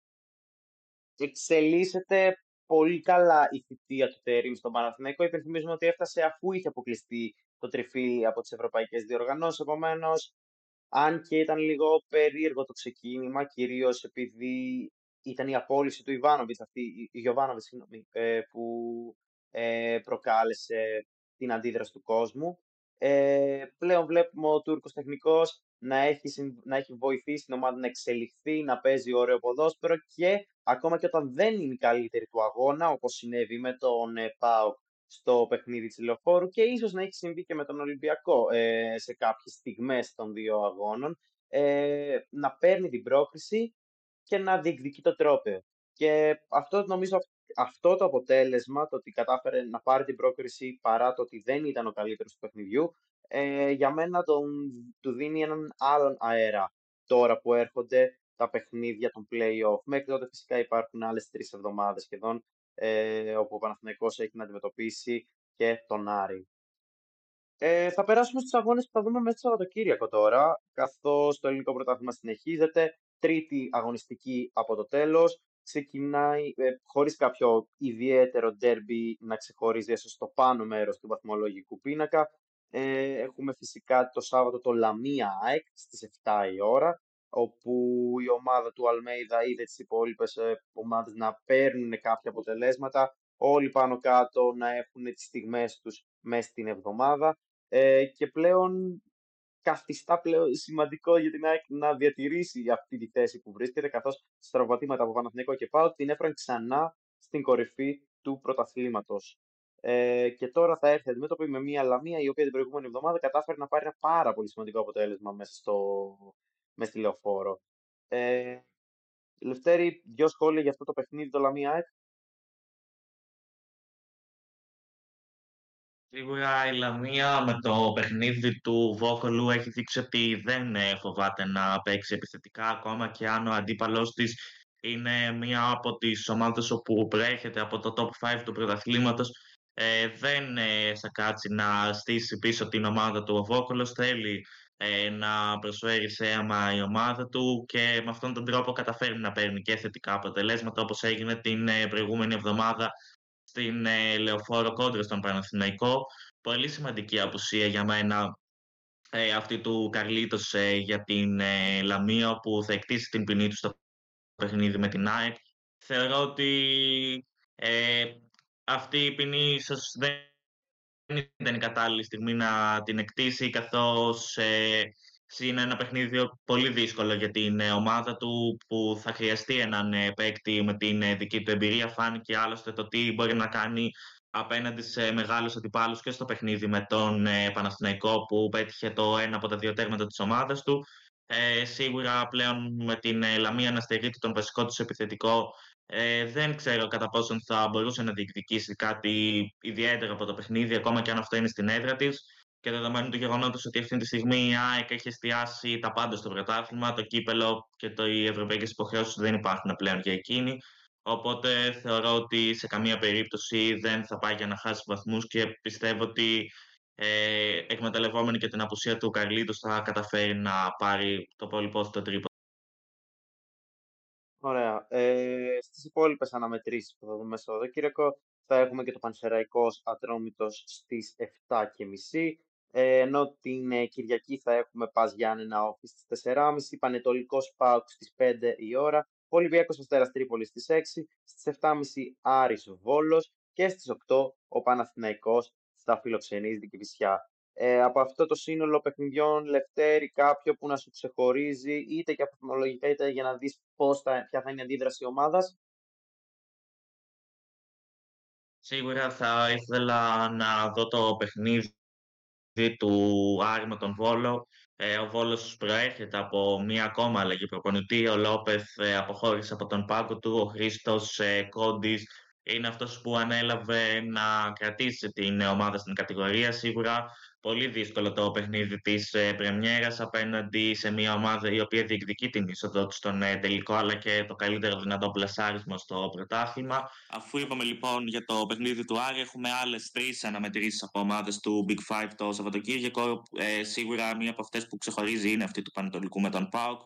εξελίσσεται πολύ καλά η θητεία του Τερίμ στον Παναθηναϊκό. Υπενθυμίζουμε ότι έφτασε αφού είχε αποκλειστεί το τριφύλι από τις ευρωπαϊκές διοργανώσεις, επομένως αν και ήταν λίγο περίεργο το ξεκίνημα, κυρίως επειδή ήταν η απόλυση του Ιβάνοβιτς, αυτή, η Γιωβάνοβιτς, ε, που ε, προκάλεσε την αντίδραση του κόσμου. Ε, πλέον βλέπουμε ο Τούρκος τεχνικός να έχει, να έχει βοηθήσει την ομάδα να εξελιχθεί, να παίζει ωραίο ποδόσφαιρο και ακόμα και όταν δεν είναι η καλύτερη του αγώνα, όπως συνέβη με τον ε, ΠΑΟΚ στο παιχνίδι της Λεωφόρου και ίσως να έχει συμβεί και με τον Ολυμπιακό ε, σε κάποιες στιγμές των δύο αγώνων, ε, να παίρνει την πρόκριση και να διεκδικεί το τρόπαιο. Και αυτό νομίζω αυτό το αποτέλεσμα, το ότι κατάφερε να πάρει την πρόκριση παρά το ότι δεν ήταν ο καλύτερος του παιχνιδιού, ε, για μένα τον, του δίνει έναν άλλον αέρα τώρα που έρχονται τα παιχνίδια των play-off. Μέχρι τότε φυσικά υπάρχουν άλλες τρεις εβδομάδες σχεδόν ε, όπου ο Παναθηναϊκός έχει να αντιμετωπίσει και τον Άρη. Ε, θα περάσουμε στους αγώνες που θα δούμε μέσα στο Σαββατοκύριακο τώρα, καθώς το ελληνικό πρωτάθλημα συνεχίζεται, τρίτη αγωνιστική από το τέλος, ξεκινάει ε, χωρίς κάποιο ιδιαίτερο ντέρμπι να ξεχωρίζει έσως στο πάνω μέρος του βαθμολογικού πίνακα. Ε, έχουμε φυσικά το Σάββατο το Λαμία ΑΕΚ στις 7 η ώρα, όπου η ομάδα του Αλμέιδα είδε τις υπόλοιπες ε, ομάδες να παίρνουν κάποια αποτελέσματα, όλοι πάνω κάτω να έχουν τις στιγμές τους μέσα στην εβδομάδα ε, και πλέον καθιστά πλέον σημαντικό για την ΑΕΚ να διατηρήσει αυτή τη θέση που βρίσκεται, καθώς στα τραυματήματα από Παναθηναϊκό και Πάο την έφεραν ξανά στην κορυφή του πρωταθλήματος. Ε, και τώρα θα έρθει αντιμέτωπη με μια Λαμία η οποία την προηγούμενη εβδομάδα κατάφερε να πάρει ένα πάρα πολύ σημαντικό αποτέλεσμα μέσα, στο, μέσα στη λεωφόρο. Ε, Λευτέρη, δύο σχόλια για αυτό το παιχνίδι το Λαμία ΑΕΚ. Σίγουρα η Λαμία με το παιχνίδι του Βόκολου έχει δείξει ότι δεν ε, φοβάται να παίξει επιθετικά ακόμα και αν ο αντίπαλός της είναι μία από τις ομάδες όπου προέρχεται από το top 5 του πρωταθλήματος ε, δεν ε, θα κάτσει να στήσει πίσω την ομάδα του ο Βόκολος θέλει ε, να προσφέρει θέαμα η ομάδα του και με αυτόν τον τρόπο καταφέρει να παίρνει και θετικά αποτελέσματα όπως έγινε την ε, προηγούμενη εβδομάδα στην ε, Λεωφόρο κόντρας στον Παναθηναϊκό. Πολύ σημαντική απουσία για μένα ε, αυτή του Καρλίτος ε, για την ε, Λαμία που θα εκτίσει την ποινή του στο παιχνίδι με την ΑΕΚ. Θεωρώ ότι ε, αυτή η ποινή ίσως δεν ήταν η κατάλληλη στιγμή να την εκτίσει καθώς είναι ένα παιχνίδι πολύ δύσκολο για την ε, ομάδα του που θα χρειαστεί έναν ε, παίκτη με την ε, δική του εμπειρία. Φάνηκε άλλωστε το τι μπορεί να κάνει απέναντι σε μεγάλους αντιπάλους και στο παιχνίδι με τον Παναθηναϊκό που πέτυχε το ένα από τα δύο τέρματα της ομάδας του. Ε, σίγουρα πλέον με την Λαμία να στερείται τον βασικό τους επιθετικό ε, δεν ξέρω κατά πόσον θα μπορούσε να διεκδικήσει κάτι ιδιαίτερο από το παιχνίδι ακόμα και αν αυτό είναι στην έδρα της και δεδομένου του γεγονότος ότι αυτή τη στιγμή η ΑΕΚ έχει εστιάσει τα πάντα στο πρωτάθλημα, το κύπελο και το, οι ευρωπαϊκές υποχρεώσεις δεν υπάρχουν πλέον για εκείνη. Οπότε θεωρώ ότι σε καμία περίπτωση δεν θα πάει για να χάσει βαθμούς και πιστεύω ότι ε, εκμεταλλευόμενη και την απουσία του Καρλίτου θα καταφέρει να πάρει το πολυπόθητο τρίπο. Ε, στις υπόλοιπες αναμετρήσεις που θα δούμε στο Δεκύριακο θα έχουμε και το Πανσεραϊκός Ατρόμητος στις 7.30 ε, ενώ την ε, Κυριακή θα έχουμε Πας Γιάννενα Όφη στις 4.30, Πανετολικός Πάουκ στις 5 η ώρα, Ολυμπιακός Αστέρας Τρίπολης στις 6, στις 7.30 Άρης Βόλος και στις 8 ο Παναθηναϊκός στα φιλοξενείς Δικηβισιά. Ε, από αυτό το σύνολο παιχνιδιών, Λευτέρη, κάποιο που να σου ξεχωρίζει, είτε και αποθυμολογικά, είτε για να δεις πώς θα, ποια θα είναι η αντίδραση ομάδας. Σίγουρα θα ήθελα να δω το παιχνίδι του Άρη με τον Βόλο. Ε, ο Βόλος προέρχεται από μία ακόμα αλλαγή προπονητή. Ο Λόπεθ ε, αποχώρησε από τον πάγκο του. Ο Χρήστος ε, Κόντης είναι αυτός που ανέλαβε να κρατήσει την ομάδα στην κατηγορία. Σίγουρα πολύ δύσκολο το παιχνίδι της ε, Πρεμιέρας απέναντι σε μια ομάδα η οποία διεκδικεί την είσοδο του στον ε, τελικό αλλά και το καλύτερο δυνατό πλασάρισμα στο πρωτάθλημα. Αφού είπαμε λοιπόν για το παιχνίδι του Άρη, έχουμε άλλες τρεις αναμετρήσεις από ομάδες του Big Five το Σαββατοκύριακο. Ε, σίγουρα μία από αυτές που ξεχωρίζει είναι αυτή του Πανετολικού με τον Πάουκ.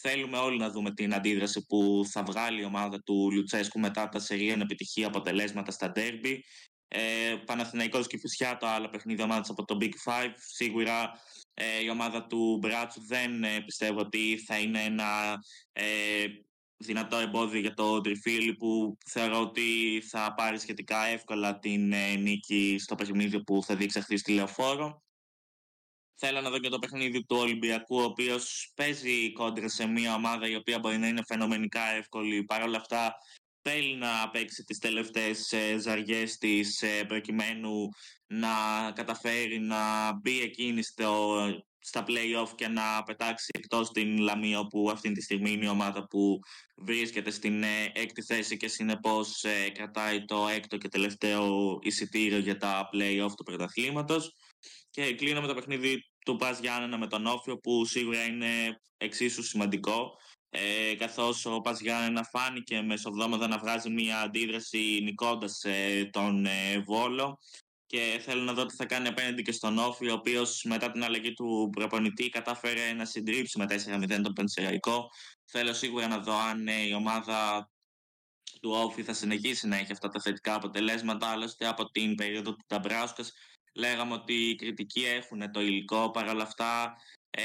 Θέλουμε όλοι να δούμε την αντίδραση που θα βγάλει η ομάδα του Λουτσέσκου μετά τα σερία επιτυχία αποτελέσματα στα ντέρμπι. Ε, Παναθηναϊκός και Φυσιά, το άλλο παιχνίδι ομάδα από το Big Five. Σίγουρα ε, η ομάδα του Μπράτσου δεν ε, πιστεύω ότι θα είναι ένα ε, δυνατό εμπόδιο για το Τριφίλι που θεωρώ ότι θα πάρει σχετικά εύκολα την ε, νίκη στο παιχνίδι που θα διεξαχθεί στη Λεωφόρο. Θέλω να δω και το παιχνίδι του Ολυμπιακού, ο οποίος παίζει κόντρα σε μια ομάδα η οποία μπορεί να είναι φαινομενικά εύκολη. Παρ' όλα αυτά, θέλει να παίξει τις τελευταίες ε, ζαριές της ε, προκειμένου να καταφέρει να μπει εκείνη στο, στα play-off και να πετάξει εκτός την Λαμία όπου αυτή τη στιγμή είναι η ομάδα που βρίσκεται στην ε, έκτη θέση και συνεπώς κρατάει το έκτο και τελευταίο εισιτήριο για τα play-off του πρωταθλήματος. Και κλείνω με το παιχνίδι του Πας Γιάννενα με τον Όφιο που σίγουρα είναι εξίσου σημαντικό ε, καθώς ο Πας Γιάννενα φάνηκε μεσοβδόμαδα να βγάζει μια αντίδραση νικώντας ε, τον ε, Βόλο και θέλω να δω τι θα κάνει απέναντι και στον Όφη, ο οποίος μετά την αλλαγή του προπονητή κατάφερε να συντρίψει με 4-0 τον Πενσεραϊκό. Θέλω σίγουρα να δω αν ε, η ομάδα του Όφη θα συνεχίσει να έχει αυτά τα θετικά αποτελέσματα. Άλλωστε από την περίοδο του Ταμπράουσκας λέγαμε ότι οι κριτικοί έχουν το υλικό. Παρ' όλα αυτά, ε,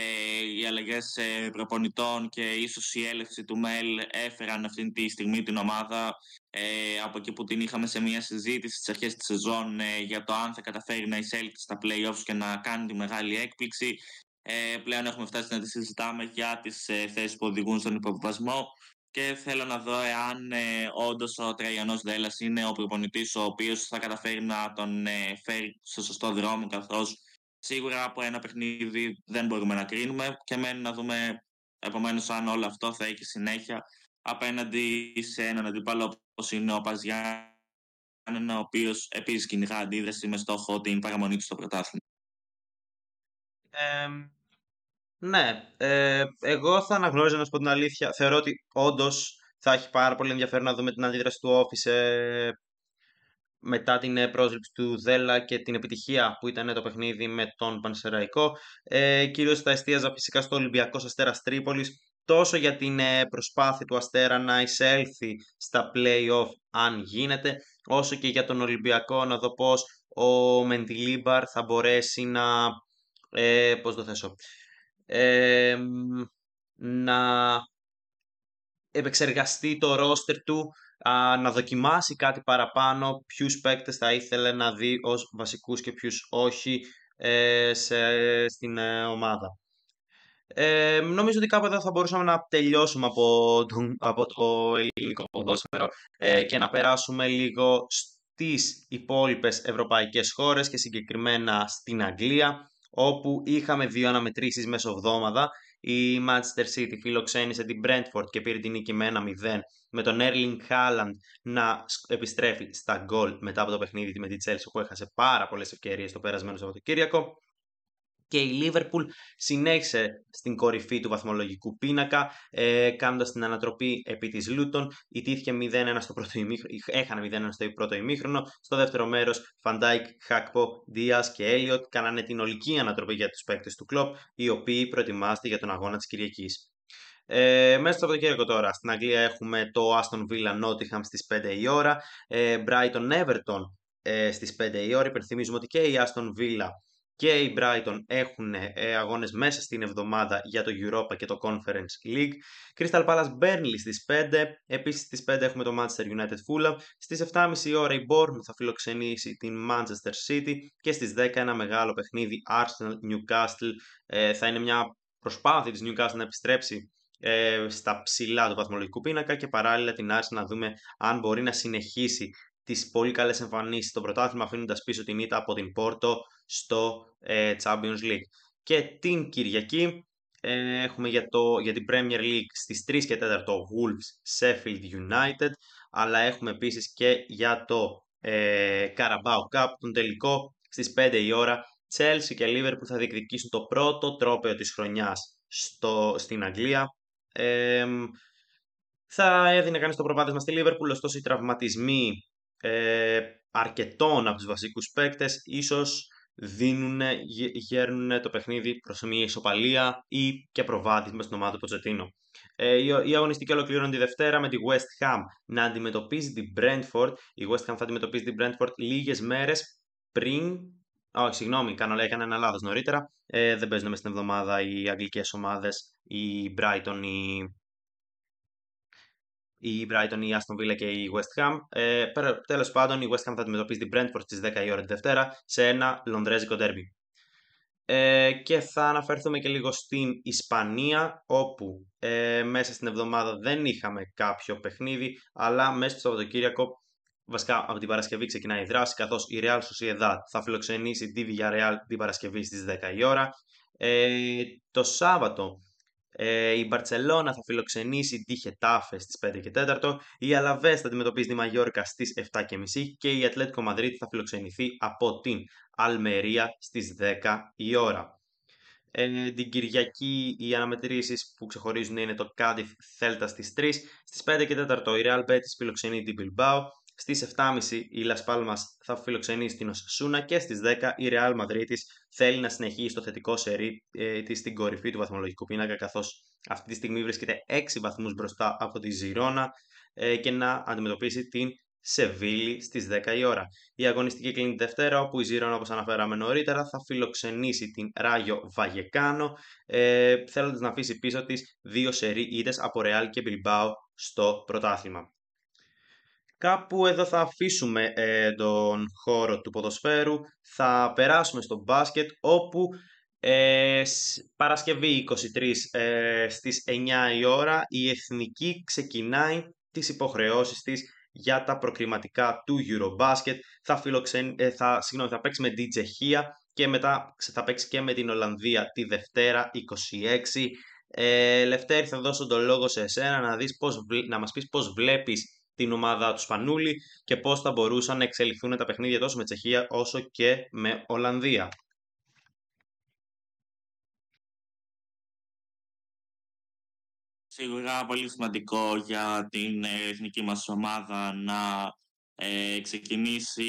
οι αλλαγές ε, προπονητών και ίσως η έλευση του ΜΕΛ έφεραν αυτή τη στιγμή την ομάδα ε, από εκεί που την είχαμε σε μια συζήτηση στις αρχές της σεζόν ε, για το αν θα καταφέρει να εισέλθει στα play-offs και να κάνει τη μεγάλη έκπληξη. Ε, πλέον έχουμε φτάσει να τη συζητάμε για τις ε, θέσεις που οδηγούν στον υποβασμό και θέλω να δω εάν ε, όντως ο Τραγιανό Δέλλα είναι ο προπονητής ο οποίος θα καταφέρει να τον ε, φέρει στο σωστό δρόμο. Καθώς σίγουρα από ένα παιχνίδι δεν μπορούμε να κρίνουμε και μένει να δούμε επομένως αν όλο αυτό θα έχει συνέχεια απέναντι σε έναν αντίπαλο όπως είναι ο Παζιάννα, ο οποίος επίσης κυνηγά αντίδραση με στόχο την παραμονή του στο πρωτάθλημα. Ναι, ε, εγώ θα αναγνώριζα να σου πω την αλήθεια. Θεωρώ ότι όντως θα έχει πάρα πολύ ενδιαφέρον να δούμε την αντίδραση του Office ε, μετά την ε, πρόσληψη του Δέλα και την επιτυχία που ήταν το παιχνίδι με τον Πανσεραϊκό. Ε, Κυρίως θα εστίαζα φυσικά στο Ολυμπιακός Αστέρας Τρίπολης, τόσο για την ε, προσπάθεια του Αστέρα να εισέλθει στα play-off αν γίνεται, όσο και για τον Ολυμπιακό να δω πώς ο Μεντιλίμπαρ θα μπορέσει να... Ε, πώς το θέσω να επεξεργαστεί το ρόστερ του, να δοκιμάσει κάτι παραπάνω, ποιους παίκτες θα ήθελε να δει ως βασικούς και ποιους όχι ε, σε, στην ε, ομάδα. Ε, νομίζω ότι κάπου εδώ θα μπορούσαμε να τελειώσουμε από, από το ελληνικό ποδόσφαιρο ε, και να περάσουμε λίγο στις υπόλοιπες ευρωπαϊκές χώρες και συγκεκριμένα στην Αγγλία όπου είχαμε δύο αναμετρήσεις μέσω εβδόμαδα. Η Manchester City φιλοξένησε την Brentford και πήρε την νίκη με ένα 0 με τον Erling Haaland να επιστρέφει στα γκολ μετά από το παιχνίδι με την Chelsea που έχασε πάρα πολλές ευκαιρίες το περασμένο Σαββατοκύριακο και η Liverpool συνέχισε στην κορυφή του βαθμολογικού πίνακα, ε, κάνοντας την ανατροπή επί της Λούτον. Ηττήθηκε 0-1 στο πρώτο ημίχρονο, έχανε 0-1 στο πρώτο ημίχρονο. Στο δεύτερο μέρος, Φαν Ντάικ, Γκάκπο, Ντίας και Έλιοτ κάνανε την ολική ανατροπή για τους παίκτες του Κλοπ, οι οποίοι προετοιμάζονται για τον αγώνα της Κυριακής. Ε, μέσα στο Σαββατοκύριακο τώρα, στην Αγγλία έχουμε το Aston Villa Nottingham στις 5 η ώρα, ε, Brighton Everton ε, στις 5 η ώρα. Υπενθυμίζουμε ότι και η Aston Villa και η Brighton έχουν ε, αγώνες μέσα στην εβδομάδα για το Europa και το Conference League. Crystal Palace Burnley στις 5. Επίσης στις 5 έχουμε το Manchester United Fulham. Στις 7.30 ώρα η Bournemouth θα φιλοξενήσει την Manchester City και στις 10 ένα μεγάλο παιχνίδι Arsenal Newcastle. Ε, θα είναι μια προσπάθεια της Newcastle να επιστρέψει ε, στα ψηλά του βαθμολογικού πίνακα και παράλληλα την Arsenal να δούμε αν μπορεί να συνεχίσει τις πολύ καλές εμφανίσεις στο πρωτάθλημα αφήνοντας πίσω την ήττα από την Πόρτο στο ε, Champions League. Και την Κυριακή ε, έχουμε για, το, για την Premier League στις 3 και 4 το Wolves Sheffield United αλλά έχουμε επίσης και για το ε, Carabao Cup τον τελικό στις 5 η ώρα Chelsea και Liverpool θα διεκδικήσουν το πρώτο τρόπαιο της χρονιάς στο, στην Αγγλία ε, θα έδινε κανείς το προβάδισμα στη Liverpool ωστόσο οι τραυματισμοί ε, αρκετών από τους βασικούς παίκτες ίσως δίνουν, γέρνουν το παιχνίδι προς μια ισοπαλία ή και προβάδισμα στην ομάδα του Ποτσετίνο. Ε, η, η αγωνιστική ολοκληρώνει τη Δευτέρα με τη West Ham να αντιμετωπίζει την Brentford. Η West Ham θα αντιμετωπίζει την Brentford λίγες μέρες πριν όχι, συγγνώμη, κάνω, έκανα ένα λάθος νωρίτερα. Ε, δεν παίζουν μέσα στην εβδομάδα οι αγγλικές ομάδες, η Brighton, η η Brighton, η Aston Villa και η West Ham. Ε, Τέλος πάντων, η West Ham θα αντιμετωπίσει την Brentford στις 10 η ώρα τη Δευτέρα σε ένα λονδρέζικο derby. Ε, και θα αναφερθούμε και λίγο στην Ισπανία, όπου ε, μέσα στην εβδομάδα δεν είχαμε κάποιο παιχνίδι, αλλά μέσα στο Σαββατοκύριακο, βασικά από την Παρασκευή ξεκινάει η δράση, καθώς η Real Sociedad θα φιλοξενήσει τη Villarreal την Παρασκευή στις 10 η ώρα. Ε, το Σάββατο ε, η Μπαρτσελώνα θα φιλοξενήσει τη Χετάφες στις 5 και 4. Η Αλαβές θα αντιμετωπίζει τη Μαγιόρκα στις 7 και μισή και η Ατλέτικο Μαδρίτη θα φιλοξενηθεί από την Αλμερία στις 10 η ώρα. Ε, την Κυριακή οι αναμετρήσεις που ξεχωρίζουν είναι το Cardiff Θέλτα στις 3. Στις 5 και 4 η Real Betis φιλοξενεί την Bilbao. Στις 7.30 η Las Palmas θα φιλοξενήσει την Οσασούνα και στις 10 η Real Madrid θέλει να συνεχίσει το θετικό σερί ε, της στην κορυφή του βαθμολογικού πίνακα καθώς αυτή τη στιγμή βρίσκεται 6 βαθμούς μπροστά από τη Ζηρώνα ε, και να αντιμετωπίσει την Σεβίλη στις 10 η ώρα. Η αγωνιστική κλείνει Δευτέρα, όπου η Ζήρονα, όπως αναφέραμε νωρίτερα, θα φιλοξενήσει την Ράγιο Βαγεκάνο, ε, θέλοντας να αφήσει πίσω της δύο σερί ήττες από Ρεάλ και Μπιλμπάο στο πρωτάθλημα. Κάπου εδώ θα αφήσουμε ε, τον χώρο του ποδοσφαίρου, θα περάσουμε στο μπάσκετ, όπου ε, Παρασκευή 23 ε, στις 9 η ώρα η Εθνική ξεκινάει τις υποχρεώσεις της για τα προκριματικά του Eurobasket. Θα, φιλοξεν... ε, θα, συγγνώμη, θα παίξει με την Τσεχία και μετά θα παίξει και με την Ολλανδία τη Δευτέρα 26. Ε, Λευτέρη θα δώσω τον λόγο σε εσένα να, δεις πώς, να μας πεις πώς βλέπεις την ομάδα τους Σπανούλη και πώς θα μπορούσαν να εξελιχθούν τα παιχνίδια τόσο με Τσεχία όσο και με Ολλανδία. Σίγουρα πολύ σημαντικό για την εθνική μας ομάδα να ε, ξεκινήσει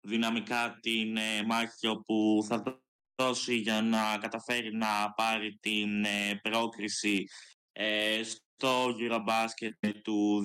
δυναμικά την ε, μάχη όπου θα δώσει για να καταφέρει να πάρει την ε, πρόκριση ε, στο Eurobasket του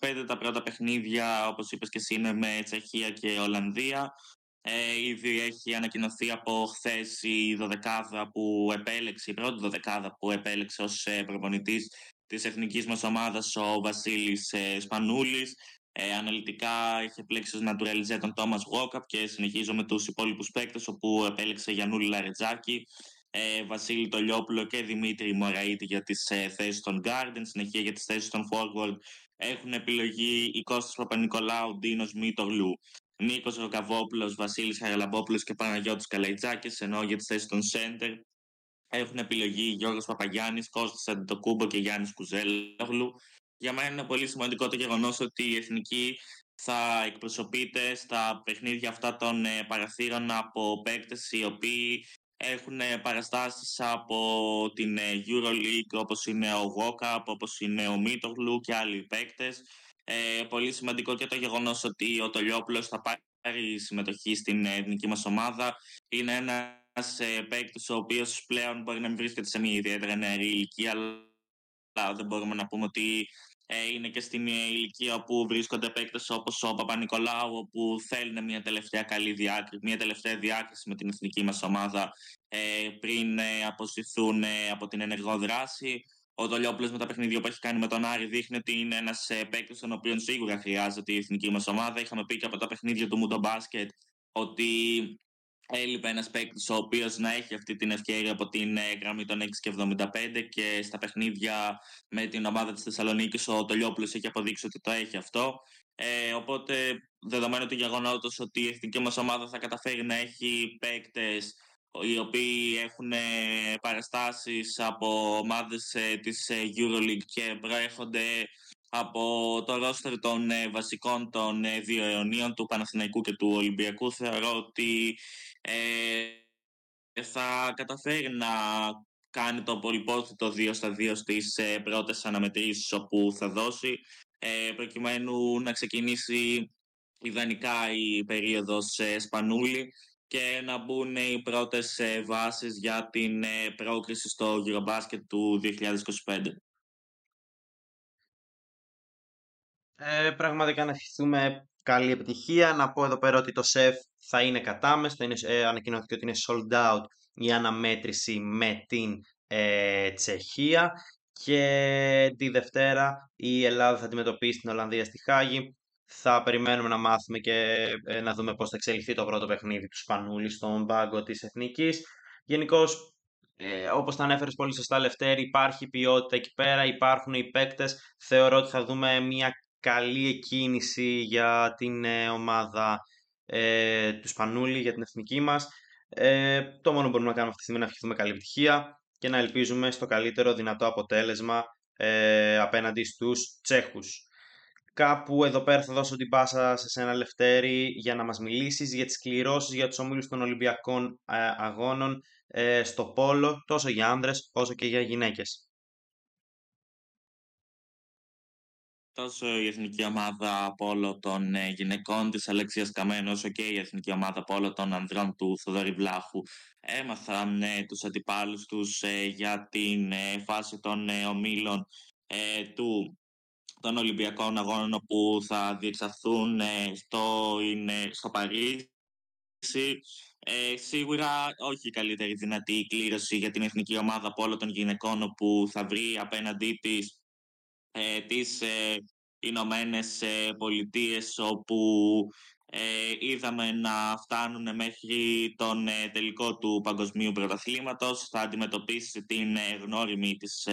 2025. Τα πρώτα παιχνίδια, όπως είπες και εσύ, είναι με Τσεχία και Ολλανδία. Ε, ήδη έχει ανακοινωθεί από χθες η δωδεκάδα που επέλεξε, η πρώτη δωδεκάδα που επέλεξε ως ε, προπονητής της εθνικής μας ομάδας ο Βασίλης ε, Σπανούλης. Ε, αναλυτικά έχει επιλέξει ως naturalize τον Τόμας Γόκαπ και συνεχίζω με τους υπόλοιπους παίκτες όπου επέλεξε Γιαννούλη Λαρετζάκη, ε, Βασίλη Τολιόπουλο και Δημήτρη Μωραήτη για τις ε, θέσεις των Garden, συνεχεία για τις θέσεις των Forward έχουν επιλογή η Κώστας Παπα-Νικολάου, Ντίνος Μήτογλου, Νίκος Ροκαβόπουλο, Βασίλης Χαραλαμπόπουλος και Παναγιώτης Καλαϊτζάκης, ενώ για τις θέσεις των Σέντερ έχουν επιλογή Γιώργος Παπαγιάννης, Κώστας Αντιτοκούμπο και Γιάννης Κουζέλογλου. Για μένα είναι πολύ σημαντικό το γεγονός ότι η εθνική θα εκπροσωπείται στα παιχνίδια αυτά των ε, παραθύρων από παίκτες οι οποίοι έχουν παραστάσεις από την ε, EuroLeague όπως είναι ο Γόκαπ, όπως είναι ο Μίτογλου και άλλοι παίκτες ε, πολύ σημαντικό και το γεγονός ότι ο Τολιόπουλος θα πάρει συμμετοχή στην εθνική μας ομάδα. Είναι ένας ε, παίκτης ο οποίος πλέον μπορεί να μην βρίσκεται σε μια ιδιαίτερα νεαρή ηλικία, αλλά δεν μπορούμε να πούμε ότι ε, είναι και στην ηλικία που βρίσκονται παίκτε όπως ο Παπα-Νικολάου, όπου θέλουν μια τελευταία καλή διάκριση, μια τελευταία διάκριση με την εθνική μας ομάδα ε, πριν ε, αποσυρθούν ε, από την ενεργό δράση. Ο Δολιόπουλο με τα παιχνίδια που έχει κάνει με τον Άρη δείχνει ότι είναι ένας ε, παίκτη τον οποίο σίγουρα χρειάζεται η εθνική μας ομάδα. Είχαμε πει και από τα παιχνίδια του Μούτο Μπάσκετ ότι έλειπε ένας παίκτης ο οποίος να έχει αυτή την ευκαιρία από την ε, γραμμή των 6 και 75 και στα παιχνίδια με την ομάδα της Θεσσαλονίκης ο Τολιόπουλο έχει αποδείξει ότι το έχει αυτό. Ε, οπότε, δεδομένου του γεγονότος ότι η εθνική μας ομάδα θα καταφέρει να έχει παίκτες οι οποίοι έχουν ε, παραστάσεις από ομάδες ε, της ε, EuroLeague και προέρχονται από το ρόστερ των βασικών των δύο αιωνίων του Παναθηναϊκού και του Ολυμπιακού θεωρώ ότι θα καταφέρει να κάνει το πολυπόθητο 2 στα 2 στις πρώτες αναμετρήσεις όπου θα δώσει προκειμένου να ξεκινήσει ιδανικά η περίοδος Σπανούλη και να μπουν οι πρώτες ε, βάσεις για την ε, πρόκριση στο Eurobasket του 2025. Ε, πραγματικά να ευχηθούμε καλή επιτυχία. Να πω εδώ πέρα ότι το ΣΕΦ θα είναι κατάμεστο. Είναι, ε, ανακοινώθηκε ότι είναι sold out η αναμέτρηση με την ε, Τσεχία. Και τη Δευτέρα η Ελλάδα θα αντιμετωπίσει την Ολλανδία στη Χάγη θα περιμένουμε να μάθουμε και ε, να δούμε πώς θα εξελιχθεί το πρώτο παιχνίδι του Σπανούλη στον πάγκο της Εθνικής. Γενικώς, ε, όπως τα ανέφερες πολύ σωστά Λευτέρη, υπάρχει ποιότητα εκεί πέρα, υπάρχουν οι παίκτες. Θεωρώ ότι θα δούμε μια καλή εκκίνηση για την ε, ομάδα ε, του Σπανούλη, για την Εθνική μας. Ε, το μόνο που μπορούμε να κάνουμε αυτή τη στιγμή είναι να ευχηθούμε καλή επιτυχία και να ελπίζουμε στο καλύτερο δυνατό αποτέλεσμα ε, απέναντι στους Τσέχους. Κάπου εδώ πέρα θα δώσω την πάσα σε ένα Λευτέρη για να μας μιλήσεις για τις κληρώσεις για τους ομίλους των Ολυμπιακών ε, Αγώνων ε, στο Πόλο, τόσο για άνδρες όσο και για γυναίκες. Τόσο η Εθνική Ομάδα Πόλο των ε, Γυναικών της Αλεξίας Καμένου, όσο και η Εθνική Ομάδα Πόλο των Ανδρών του Θοδωρή Βλάχου έμαθαν τους αντιπάλους τους για την φάση των ομίλων του των Ολυμπιακών Αγώνων που θα διεξαχθούν στο, είναι, στο Παρίσι. Ε, σίγουρα όχι η καλύτερη δυνατή κλήρωση για την εθνική ομάδα από όλων των γυναικών που θα βρει απέναντί της ε, τις ε, Ηνωμένες Πολιτείες όπου ε, είδαμε να φτάνουν μέχρι τον ε, τελικό του παγκοσμίου πρωταθλήματος. Θα αντιμετωπίσει την γνώριμη της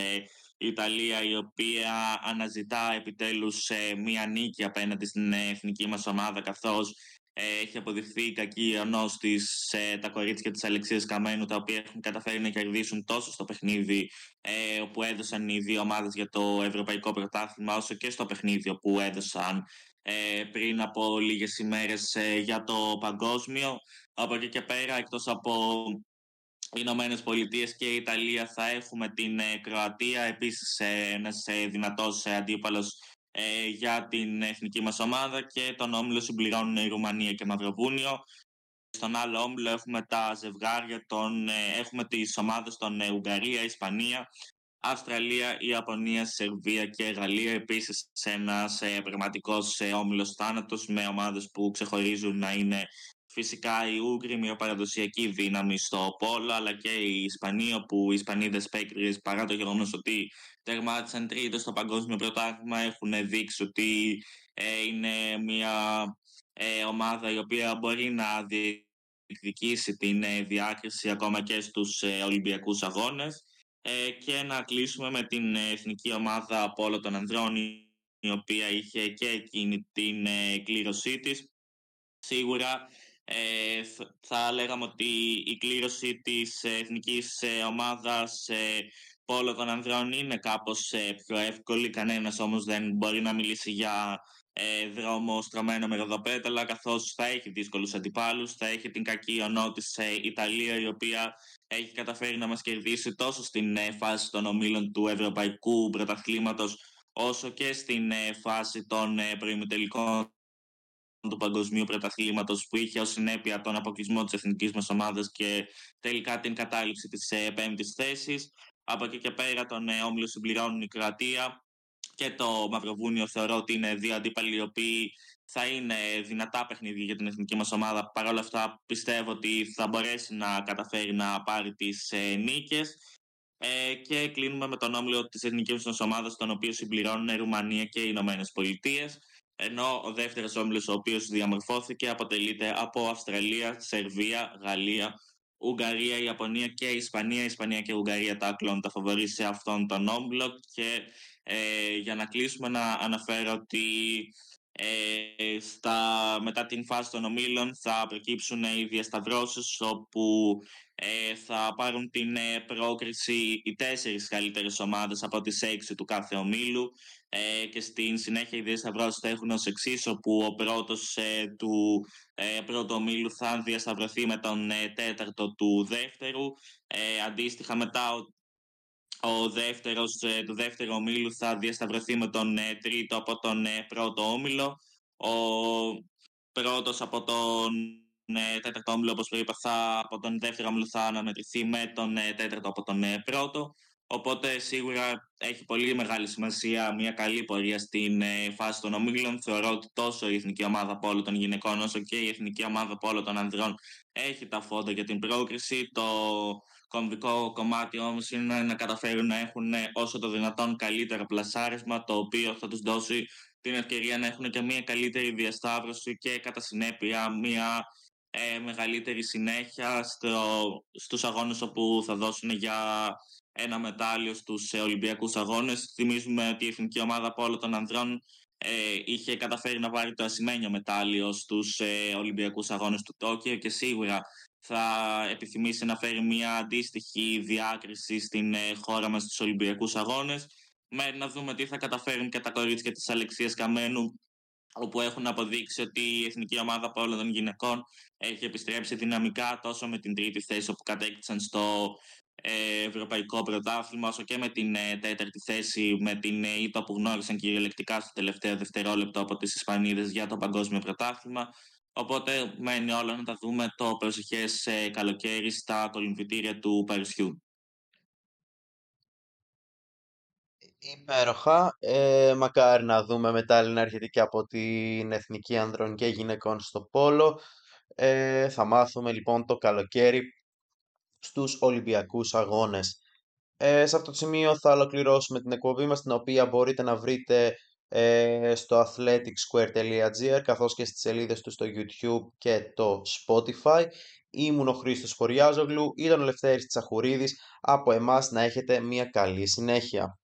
Ιταλία η οποία αναζητά επιτέλους μία νίκη απέναντι στην εθνική μας ομάδα καθώς έχει αποδειχθεί κακή ιονός της τα κορίτσια της Αλεξίας Καμένου τα οποία έχουν καταφέρει να κερδίσουν τόσο στο παιχνίδι ε, όπου έδωσαν οι δύο ομάδες για το Ευρωπαϊκό Πρωτάθλημα όσο και στο παιχνίδι όπου έδωσαν ε, πριν από λίγες ημέρες ε, για το παγκόσμιο. Από εκεί και πέρα εκτός από οι Ηνωμένες Πολιτείες και η Ιταλία θα έχουμε την ε, Κροατία, επίσης ε, ένας ε, δυνατός αντίπαλος ε, για την εθνική μας ομάδα και τον όμιλο συμπληρώνουν η Ρουμανία και Μαυροβούνιο. Στον άλλο όμιλο έχουμε τα ζευγάρια, τον, ε, έχουμε τις ομάδες των ε, Ουγγαρία, Ισπανία, Αυστραλία, Ιαπωνία, Σερβία και Γαλλία. Επίσης ένας ε, πραγματικός ε, όμιλος θάνατος με ομάδες που ξεχωρίζουν να είναι Φυσικά η Ούγγροι, μια παραδοσιακή δύναμη στο πόλο, αλλά και η Ισπανία, που οι Ισπανίδες παίκτριε, παρά το γεγονός ότι τερμάτισαν τρίτο στο παγκόσμιο πρωτάθλημα, έχουν δείξει ότι ε, είναι μια ε, ομάδα η οποία μπορεί να διεκδικήσει την ε, διάκριση ακόμα και στους ε, Ολυμπιακούς Αγώνες και να κλείσουμε με την εθνική ομάδα από όλο των ανδρών η οποία είχε και εκείνη την κλήρωσή της. Σίγουρα ε, θα λέγαμε ότι η κλήρωση της εθνικής ε, ομάδας ε, πόλο των ανδρών είναι κάπως ε, πιο εύκολη. Κανένας όμως δεν μπορεί να μιλήσει για ε, δρόμο στρωμένο με ροδοπέταλα καθώς θα έχει δύσκολους αντιπάλους. Θα έχει την κακή ονό της ε, Ιταλία η οποία έχει καταφέρει να μας κερδίσει τόσο στην φάση των ομίλων του Ευρωπαϊκού Πρωταθλήματος όσο και στην φάση των προημιτελικών του Παγκοσμίου Πρωταθλήματος που είχε ως συνέπεια τον αποκλεισμό της εθνικής μας ομάδας και τελικά την κατάληψη της ε, πέμπτης θέσης. Από εκεί και πέρα τον ε, όμιλο συμπληρώνουν η Κροατία και το Μαυροβούνιο. Θεωρώ ότι είναι δύο αντίπαλοι οι οποίοι θα είναι δυνατά παιχνίδια για την εθνική μας ομάδα. Παρ' όλα αυτά πιστεύω ότι θα μπορέσει να καταφέρει να πάρει τις ε, νίκες. Ε, και κλείνουμε με τον όμιλο της εθνικής μας ομάδας, τον οποίο συμπληρώνουν η Ρουμανία και οι Ηνωμένες Πολιτείες ενώ ο δεύτερος όμιλος ο οποίος διαμορφώθηκε αποτελείται από Αυστραλία, Σερβία, Γαλλία, Ουγγαρία, Ιαπωνία και Ισπανία. Ισπανία και Ουγγαρία τα κλώνουν τα φοβορεί σε αυτόν τον όμιλο και ε, για να κλείσουμε να αναφέρω ότι ε, στα, μετά την φάση των ομίλων θα προκύψουν οι διασταυρώσεις όπου ε, θα πάρουν την ε, πρόκριση οι τέσσερις καλύτερες ομάδες από τις έξι του κάθε ομίλου ε, και στην συνέχεια οι διασταυρώσεις θα έχουν ως εξής όπου ο πρώτος ε, του ε, πρώτου ομίλου θα διασταυρωθεί με τον ε, τέταρτο του δεύτερου. Αντίστοιχα μετά ο, ο δεύτερος του δεύτερου ομίλου θα διασταυρωθεί με τον τρίτο από τον πρώτο όμιλο. Ο πρώτος από τον τέταρτο όμιλο όπως είπα θα, από τον δεύτερο όμιλο θα αναμετρηθεί με τον τέταρτο από τον πρώτο Οπότε σίγουρα έχει πολύ μεγάλη σημασία μια καλή πορεία στην ε, φάση των ομίλων. Θεωρώ ότι τόσο η εθνική ομάδα από όλων των γυναικών όσο και η εθνική ομάδα από όλων των ανδρών έχει τα φόντα για την πρόκριση. Το κομβικό κομμάτι όμως είναι να καταφέρουν να έχουν όσο το δυνατόν καλύτερο πλασάρισμα το οποίο θα τους δώσει την ευκαιρία να έχουν και μια καλύτερη διασταύρωση και κατά συνέπεια μια ε, μεγαλύτερη συνέχεια στο, στους αγώνες όπου θα δώσουν για ένα μετάλλιο στους ε, Ολυμπιακούς Αγώνες. Θυμίζουμε ότι η εθνική ομάδα από όλων των ανδρών ε, είχε καταφέρει να πάρει το ασημένιο μετάλλιο στους ε, Ολυμπιακούς Αγώνες του Τόκιο και σίγουρα θα επιθυμήσει να φέρει μια αντίστοιχη διάκριση στην ε, χώρα μας στους Ολυμπιακούς Αγώνες. Με να δούμε τι θα καταφέρουν και τα κορίτσια της Αλεξίας Καμένου όπου έχουν αποδείξει ότι η εθνική ομάδα από όλων των γυναικών έχει επιστρέψει δυναμικά τόσο με την τρίτη θέση όπου κατέκτησαν στο ε, ευρωπαϊκό πρωτάθλημα, όσο και με την ε, τέταρτη θέση με την ε, ήττα που γνώρισαν κυριολεκτικά στο τελευταίο δευτερόλεπτο από τις Ισπανίδες για το παγκόσμιο πρωτάθλημα. Οπότε μένει όλα να τα δούμε το προσεχές καλοκαίρι στα κολυμβητήρια του Παρισιού. Υπέροχα. Ε, μακάρι να δούμε μετάλλια να έρχεται και από την Εθνική Ανδρών και Γυναικών στο Πόλο. Ε, θα μάθουμε λοιπόν το καλοκαίρι στους Ολυμπιακούς Αγώνες. Ε, σε αυτό το σημείο θα ολοκληρώσουμε την εκπομπή μας, την οποία μπορείτε να βρείτε ε, στο athleticsquare.gr καθώς και στις σελίδες του στο YouTube και το Spotify. Ήμουν ο Χρήστος Χωριάζογλου, ήταν ο Λευτέρης Τσαχουρίδης. Από εμάς να έχετε μια καλή συνέχεια.